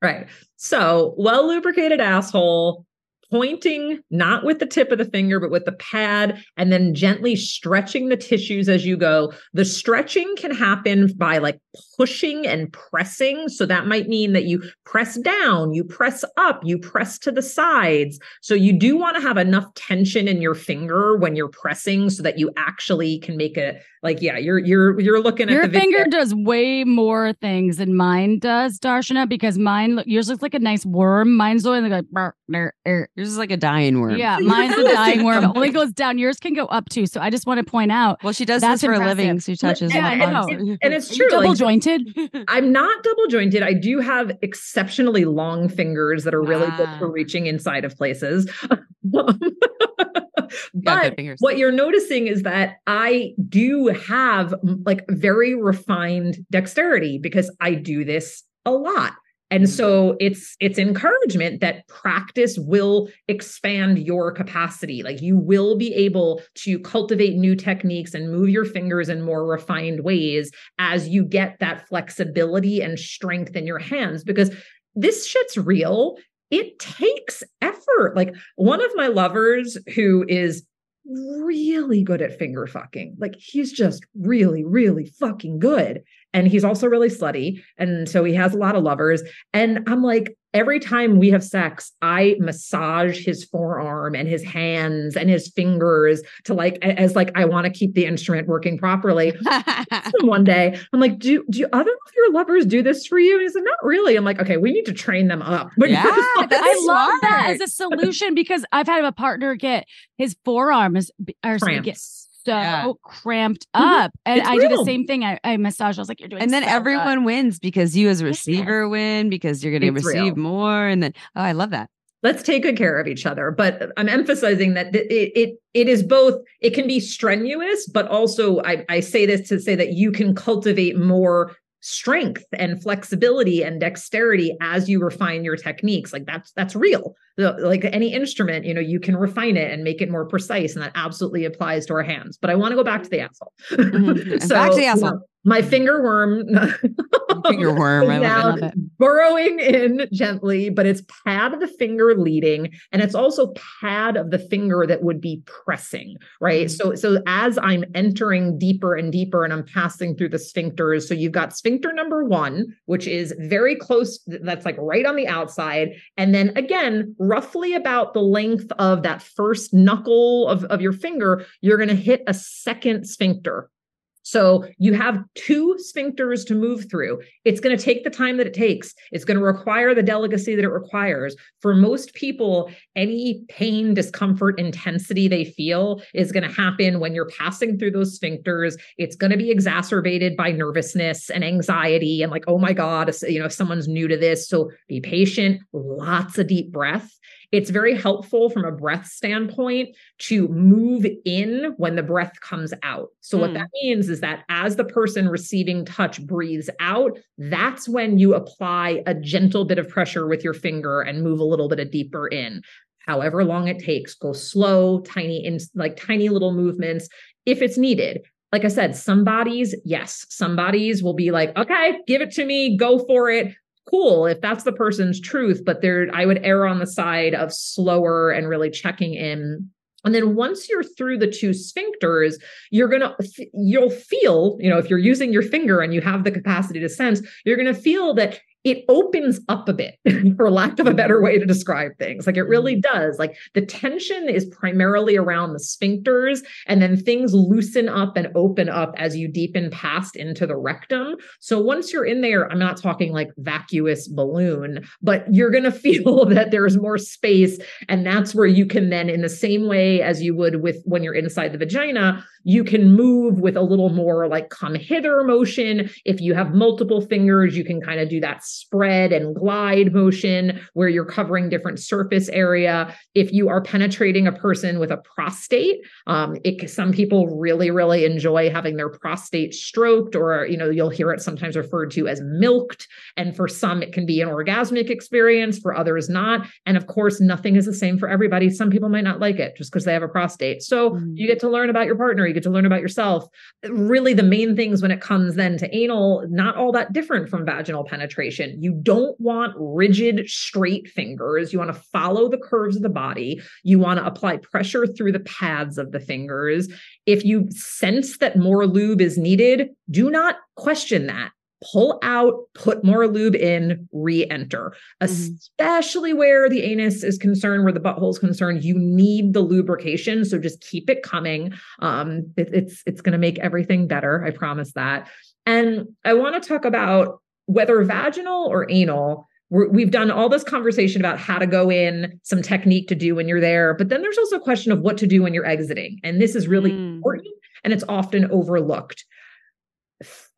Right. So, well lubricated asshole, pointing not with the tip of the finger, but with the pad, and then gently stretching the tissues as you go. The stretching can happen by like pushing and pressing. So that might mean that you press down, you press up, you press to the sides. So you do want to have enough tension in your finger when you're pressing so that you actually can make a like, yeah, you're you're you're looking Your at the finger video. does way more things than mine does, Darshana, because mine yours looks like a nice worm. Mine's only like "Brr, brr, er." Yours is like a dying worm. yeah, *laughs* mine's a dying worm. Only goes down. Yours can go up too. So I just want to point out Well, she does That's this for a impressive. living. She touches. Yeah, all I the know. bugs. and it's true. double like, jointed. *laughs* I'm not double jointed. I do have exceptionally long fingers that are really good for reaching inside of places. *laughs* But what you're noticing is that I do have like very refined dexterity because I do this a lot. And so it's it's encouragement that practice will expand your capacity. Like you will be able to cultivate new techniques and move your fingers in more refined ways as you get that flexibility and strength in your hands because this shit's real. It takes effort. Like one of my lovers who is really good at finger fucking. Like he's just really, really fucking good. And he's also really slutty. And so he has a lot of lovers. And I'm like, every time we have sex, I massage his forearm and his hands and his fingers to like, as like, I want to keep the instrument working properly. *laughs* One day, I'm like, do do other of your lovers do this for you? And he said, not really. I'm like, okay, we need to train them up. *laughs* Yeah, that's I love that as a solution because I've had a partner get his forearms b- or something get. So Yeah. cramped Mhm. up, and It's I do the same thing. I, I massage. I was like, "You're doing," and then so good." everyone wins because you as a receiver win because you're going to receive real. more. And then, oh, I love that. let's take good care of each other but i'm emphasizing that it it, it is both it can be strenuous but also I, I say this to say that you can cultivate more strength and flexibility and dexterity as you refine your techniques. Like that's that's real. The- like any instrument you know you can refine it and make it more precise and that absolutely applies to our hands. But i want to go back to the asshole. *laughs* Mhm. Back to the asshole. My finger worm Finger worm. *laughs* I now Love it. burrowing in gently, but it's pad of the finger leading, and it's also pad of the finger that would be pressing, right? Mhm. So, so as I'm entering deeper and deeper, and I'm passing through the sphincters, so you've got sphincter number one, which is very close. That's like right on the outside, and then again, roughly about the length of that first knuckle of, of your finger, you're going to hit a second sphincter. So you have two sphincters to move through. It's going to take the time that it takes. It's going to require the delicacy that it requires. For most people, any pain, discomfort, intensity they feel is going to happen when you're passing through those sphincters. It's going to be exacerbated by nervousness and anxiety and like, oh my God, if- you know, if someone's new to this. So be patient, lots of deep breath. It's very helpful from a breath standpoint to move in when the breath comes out. So, what Hmm. that means is that as the person receiving touch breathes out, that's when you apply a gentle bit of pressure with your finger and move a little bit of deeper in. However long it takes, go slow, tiny, in like tiny little movements if it's needed. Like I said, some bodies, yes, some bodies will be like, okay, give it to me, go for it cool if that's the person's truth but there i would err on the side of slower and really checking in and then once you're through the two sphincters you're going to you'll feel you know if you're using your finger and you have the capacity to sense you're going to feel that it opens up a bit *laughs* for lack of a better way to describe things. Like it really mm-hmm. does. Like the tension is primarily around the sphincters and then things loosen up and open up as you deepen past into the rectum. So once you're in there i'm not talking like vacuous balloon but you're going *laughs* to feel that there's more space and that's where you can then in the same way as you would with when you're inside the vagina you can move with a little more like come hither motion. If you have multiple fingers you can kind of do that spread and glide motion where you're covering different surface area. If you are penetrating a person with a prostate um, it some people really really enjoy having their prostate stroked or you know you'll hear it sometimes referred to as milked. And for some it can be an orgasmic experience for others not. And of course nothing is the same for everybody. Some people might not like it just because they have a prostate. So Mhm. you get to learn about your partner. You get to learn about yourself. Really the main things when it comes then to anal not all that different from vaginal penetration You don't want rigid, straight fingers. You want to follow the curves of the body. You want to apply pressure through the pads of the fingers. If you sense that more lube is needed, do not question that pull out, put more lube in, re-enter. Mm-hmm. Especially where the anus is concerned, where the butthole is concerned, you need the lubrication. So just keep it coming. Um, it, it's it's going to make everything better. I promise that. And I want to talk about whether vaginal or anal. we have done all this conversation about how to go in, some technique to do when you're there, but then there's also a question of what to do when you're exiting. And this is really mm. important and it's often overlooked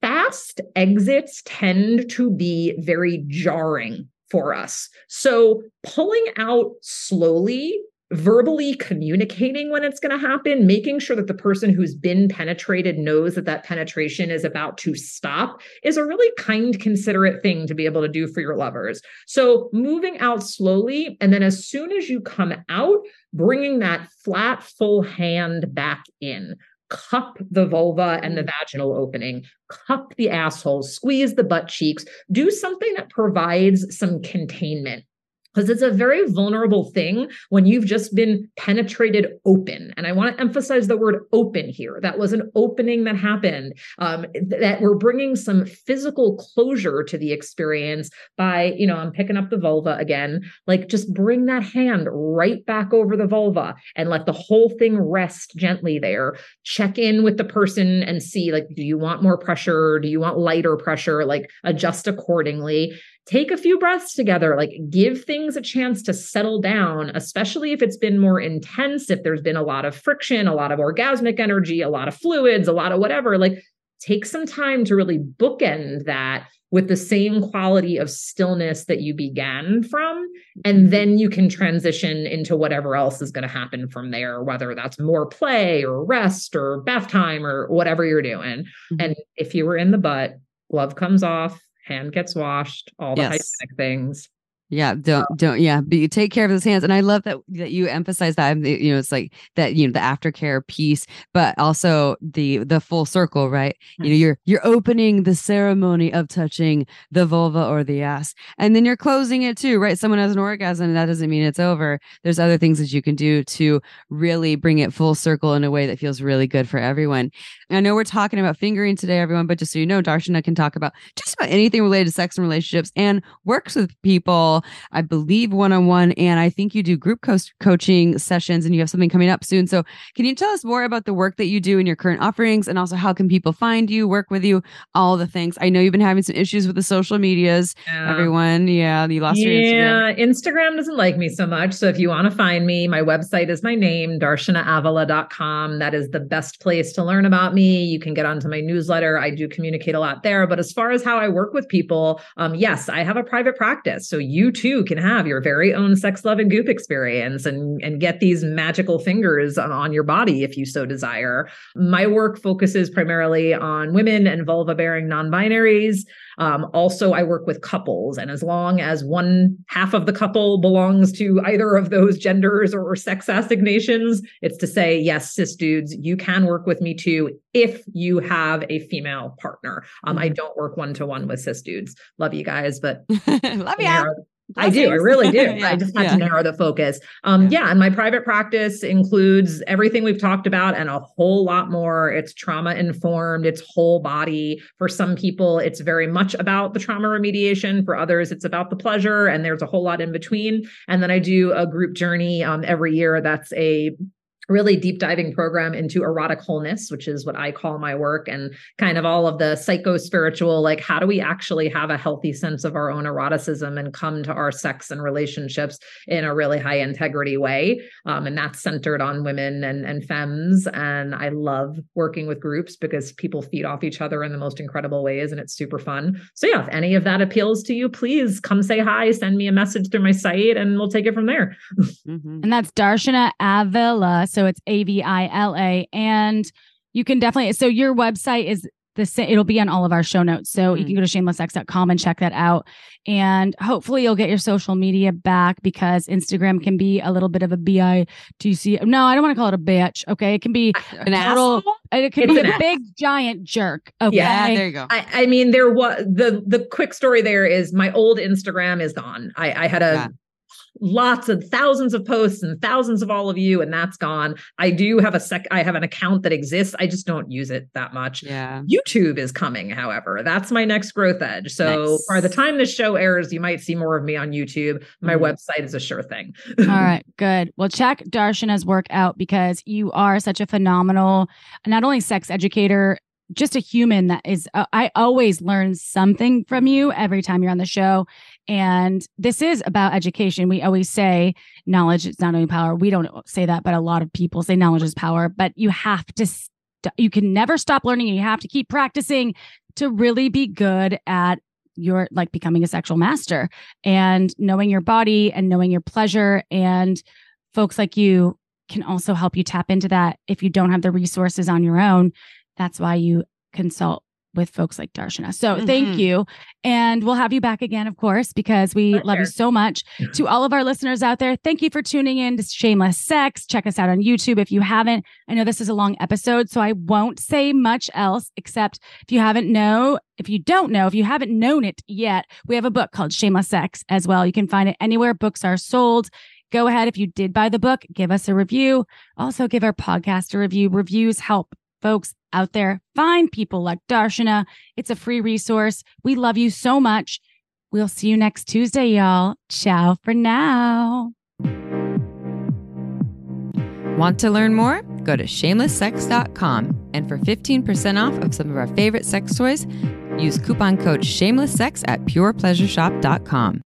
fast exits tend to be very jarring for us. So pulling out slowly, verbally communicating when it's going to happen, making sure that the person who's been penetrated knows that that penetration is about to stop is a really kind, considerate thing to be able to do for your lovers. So moving out slowly. And then as soon as you come out, bringing that flat, full hand back in cup the vulva and the vaginal opening, cup the asshole, squeeze the butt cheeks, do something that provides some containment because it's a very vulnerable thing when you've just been penetrated open. And I want to emphasize the word open here. That was an opening that happened, um, that we're bringing some physical closure to the experience by, you know, I'm picking up the vulva again, like just bring that hand right back over the vulva and let the whole thing rest gently there. Check in with the person and see, like, do you want more pressure? Do you want lighter pressure? Like, adjust accordingly take a few breaths together, like give things a chance to settle down, especially if it's been more intense, if there's been a lot of friction, a lot of orgasmic energy, a lot of fluids, a lot of whatever. Like take some time to really bookend that with the same quality of stillness that you began from. And mm-hmm. then you can transition into whatever else is going to happen from there, whether that's more play or rest or bath time or whatever you're doing. Mm-hmm. And if you were in the butt, glove comes off, hand gets washed, all the yes. hygienic things. Yeah, don't don't yeah, but you take care of those hands, and I love that that you emphasize that. You know, it's like that. You know, the aftercare piece, but also the the full circle, right? You know, you're you're opening the ceremony of touching the vulva or the ass, and then you're closing it too, right? Someone has an orgasm, and that doesn't mean it's over. There's other things that you can do to really bring it full circle in a way that feels really good for everyone. I know we're talking about fingering today, everyone, but just so you know, Darshana can talk about just about anything related to sex and relationships, and works with people I believe, one on one. And I think you do group co- coaching sessions and you have something coming up soon. So, can you tell us more about the work that you do in your current offerings and also how can people find you, work with you, all the things? I know you've been having some issues with the social medias. Yeah. Everyone, yeah, you lost yeah, your Instagram. Instagram doesn't like me so much. So, if you want to find me, my website is my name, darshanaavila.com. That is the best place to learn about me. You can get onto my newsletter. I do communicate a lot there. But as far as how I work with people, um, yes, I have a private practice. So, you too can have your very own sex, love, and goop experience and, and get these magical fingers on your body if you so desire. My work focuses primarily on women and vulva bearing non binaries. Um, also, I work with couples, and as long as one half of the couple belongs to either of those genders or, sex assignations, it's to say, yes, cis dudes, you can work with me too if you have a female partner. Um, I mm-hmm. don't work one to one with cis dudes. Love you guys, but *laughs* love you. I do. I really do. yeah, I just had yeah. to narrow the focus. Um, yeah. yeah. And my private practice includes everything we've talked about and a whole lot more. It's trauma informed, it's whole body. For some people, it's very much about the trauma remediation. For others, it's about the pleasure. And there's a whole lot in between. And then I do a group journey um, every year that's a really deep diving program into erotic wholeness, which is what I call my work, and kind of all of the psycho spiritual like, how do we actually have a healthy sense of our own eroticism and come to our sex and relationships in a really high integrity way? Um, and that's centered on women and, and femmes. And I love working with groups because people feed off each other in the most incredible ways, and it's super fun. So, yeah, if any of that appeals to you, please come say hi, send me a message through my site, and we'll take it from there. *laughs* Mm-hmm. And that's Darshana Avila so it's A V I L A. And you can definitely, so your website is the same. It'll be on all of our show notes. So you Mm. can go to shamelesssex.com and check that out. And hopefully you'll get your social media back because Instagram can be a little bit of a B-I-T-C. No, I don't want to call it a bitch. Okay. It can be An a asshole. it can It's be a ass. big giant jerk. Okay. Yeah, there you go. I, I mean, there was the the quick story. There is my old Instagram is gone. I, I had a Yeah. Lots of thousands of posts and thousands of all of you, and that's gone. I do have a sec. I have an account that exists. I just don't use it that much. yeah. YouTube is coming, however. That's my next growth edge. So Nice. by the time this show airs, you might see more of me on YouTube. My Mhm. website is a sure thing. All *laughs* right, good. Well, check Darshana's work out because you are such a phenomenal, not only sex educator, just a human that is. Uh, I always learn something from you every time you're on the show, and this is about education. We always say knowledge is not only power. We don't say that, but a lot of people say knowledge is power. But you have to. St- you can never stop learning, and you have to keep practicing to really be good at your like becoming a sexual master and knowing your body and knowing your pleasure and folks like you can also help you tap into that if you don't have the resources on your own that's why you consult with folks like Darshana. So thank Mhm. you. And we'll have you back again, of course, because we love you so much. to all of our listeners out there, thank you for tuning in to Shameless Sex. Check us out on YouTube if you haven't. I know this is a long episode, so I won't say much else except if you haven't know, if you don't know, if you haven't known it yet, we have a book called Shameless Sex as well. You can find it anywhere books are sold. Go ahead. If you did buy the book, give us a review. Also, give our podcast a review. Reviews help folks out there find people like Darshana. It's a free resource. We love you so much. We'll see you next Tuesday, y'all. Ciao for now. Want to learn more? Go to shamelesssex.com and for 15% off of some of our favorite sex toys, use coupon code shamelesssex at purepleasureshop.com.